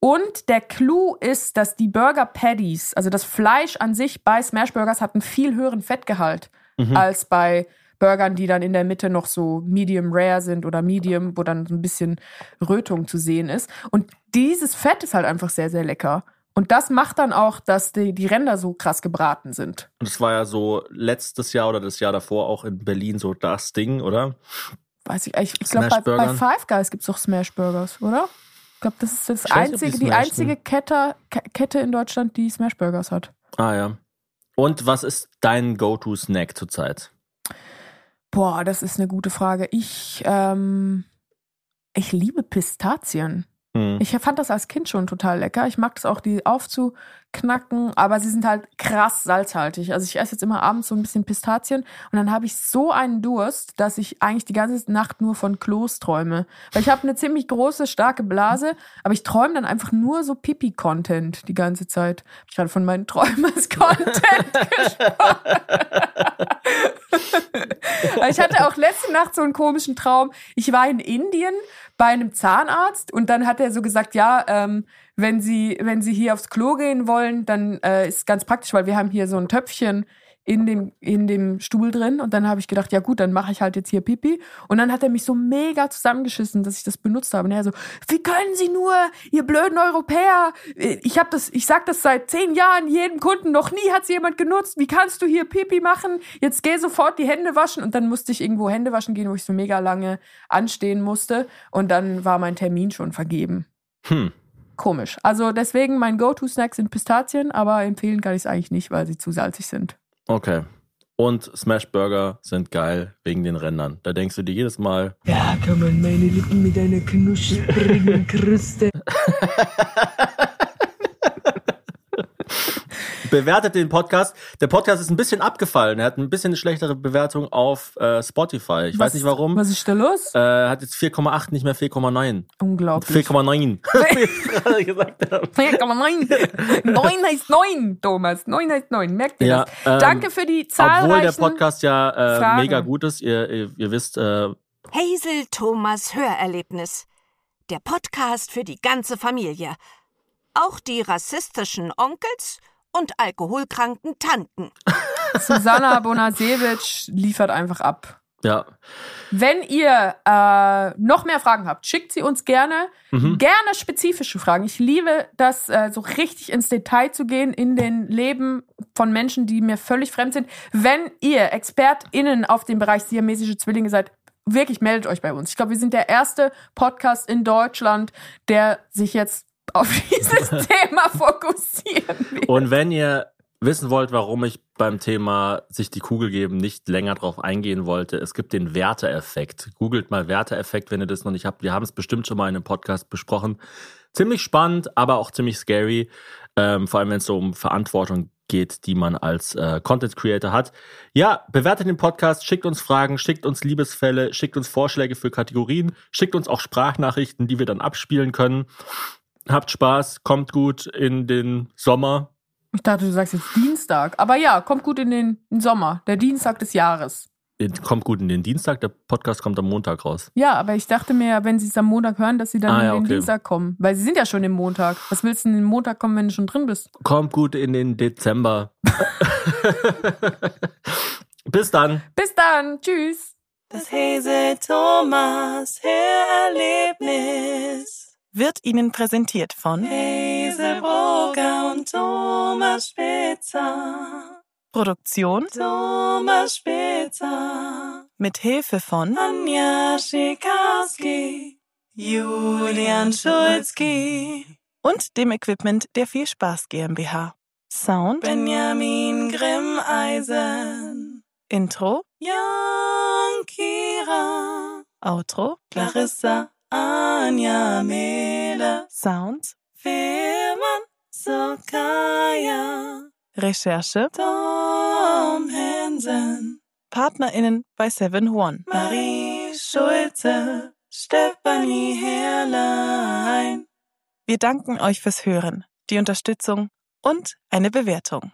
Und der Clou ist, dass die Burger Patties, also das Fleisch an sich bei Smashburgers hat einen viel höheren Fettgehalt Mhm. als bei Burgern, die dann in der Mitte noch so medium rare sind oder medium, wo dann so ein bisschen Rötung zu sehen ist. Und dieses Fett ist halt einfach sehr, sehr lecker. Und das macht dann auch, dass die, die Ränder so krass gebraten sind. Und es war ja so letztes Jahr oder das Jahr davor auch in Berlin so das Ding, oder? Weiß ich, ich, ich glaube, bei, bei? Five Guys gibt's doch Smashburgers, oder? Ich glaube, das ist das Ich weiß die einzige, die einzige Kette, Ke- Kette in Deutschland, die Smashburgers hat. Ah ja. Und was ist dein Go-To-Snack zurzeit? Boah, das ist eine gute Frage. Ich, ähm, ich liebe Pistazien. Hm. Ich fand das als Kind schon total lecker. Ich mag das auch, die aufzuknacken, aber sie sind halt krass salzhaltig. Also ich esse jetzt immer abends so ein bisschen Pistazien und dann habe ich so einen Durst, dass ich eigentlich die ganze Nacht nur von Klos träume. Weil ich habe eine ziemlich große, starke Blase, aber ich träume dann einfach nur so Pipi-Content die ganze Zeit. Ich gerade von meinen Träumen als Content (laughs) gesprochen. ich hatte auch letzte Nacht so einen komischen Traum. Ich war in Indien bei einem Zahnarzt und dann hat er so gesagt, ja, ähm, wenn Sie, wenn Sie hier aufs Klo gehen wollen, dann äh, ist ganz praktisch, weil wir haben hier so ein Töpfchen in dem, in dem Stuhl drin und dann habe ich gedacht, ja gut, dann mache ich halt jetzt hier Pipi. Und dann hat er mich so mega zusammengeschissen, dass ich das benutzt habe. Und er so, wie können Sie nur, ihr blöden Europäer? Ich habe das, ich sag das seit zehn Jahren jedem Kunden, noch nie hat es jemand genutzt. Wie kannst du hier Pipi machen? Jetzt geh sofort die Hände waschen. Und dann musste ich irgendwo Hände waschen gehen, wo ich so mega lange anstehen musste. Und dann war mein Termin schon vergeben. Hm. Komisch. Also deswegen mein Go-To-Snack sind Pistazien, aber empfehlen kann ich es eigentlich nicht, weil sie zu salzig sind. Okay. Und Smashburger sind geil wegen den Rändern. Da denkst du dir jedes Mal, Ja, kann man meine Lippen mit einer knusprigen Kruste. (laughs) bewertet den Podcast. Der Podcast ist ein bisschen abgefallen. Er hat ein bisschen eine schlechtere Bewertung auf äh, Spotify. Ich weiß nicht warum. Was ist da los? Äh, hat jetzt 4,8, nicht mehr 4,9. Unglaublich. 4,9. (laughs) Wie ich gerade gesagt habe. 4,9. 9 heißt 9, Thomas. 9 heißt 9. Merkt ihr Ja, das? ähm, Danke für die Obwohl der. Podcast ja äh, mega gut ist. Ihr, ihr, ihr wisst, äh, Hazel Thomas Hörerlebnis. Der Podcast für die ganze Familie. Auch die rassistischen Onkels und alkoholkranken Tanten. (laughs) Susanna Bonasewitsch liefert einfach ab. ja. Wenn ihr äh, noch mehr Fragen habt, schickt sie uns gerne. Mhm. Gerne spezifische Fragen. Ich liebe das, äh, so richtig ins Detail zu gehen in den Leben von Menschen, die mir völlig fremd sind. Wenn ihr ExpertInnen auf dem Bereich siamesische Zwillinge seid, wirklich meldet euch bei uns. Ich glaube, wir sind der erste Podcast in Deutschland, der sich jetzt auf dieses (laughs) Thema fokussieren will. Und wenn ihr wissen wollt, warum ich beim Thema sich die Kugel geben nicht länger drauf eingehen wollte, es gibt den Werteeffekt. Googelt mal Werteeffekt, wenn ihr das noch nicht habt. Wir haben es bestimmt schon mal in einem Podcast besprochen. Ziemlich spannend, aber auch ziemlich scary. Ähm, vor allem, wenn es so um Verantwortung geht, die man als äh, Content Creator hat. Ja, bewertet den Podcast, schickt uns Fragen, schickt uns Liebesfälle, schickt uns Vorschläge für Kategorien, schickt uns auch Sprachnachrichten, die wir dann abspielen können. Habt Spaß, kommt gut in den Sommer. Ich dachte, du sagst jetzt Dienstag. Aber ja, kommt gut in den, Sommer. Der Dienstag des Jahres. Kommt gut in den Dienstag, der Podcast kommt am Montag raus. Ja, aber ich dachte mir, wenn sie es am Montag hören, dass sie dann Ah, ja, in den okay. Dienstag kommen. Weil sie sind ja schon im Montag. Was willst du denn in den Montag kommen, wenn du schon drin bist? Kommt gut in den Dezember. (laughs) Bis dann. Bis dann. Tschüss. Das Hazel Thomas Hörerlebnis wird Ihnen präsentiert von Hazel Brugger und Thomas Spitzer. Produktion Thomas Spitzer. Mit Hilfe von Anja Schikarski, Julian Schulzki und dem Equipment der Viel Spaß GmbH. Sound Benjamin Grimmeisen. Intro Jan Kira. Outro Clarissa Anja Mehle. Sounds Firman Sokaya. Recherche Tom Hansen. PartnerInnen bei Seven One. Marie Schulze. Stefanie Herrlein. Wir danken euch fürs Hören, die Unterstützung und eine Bewertung.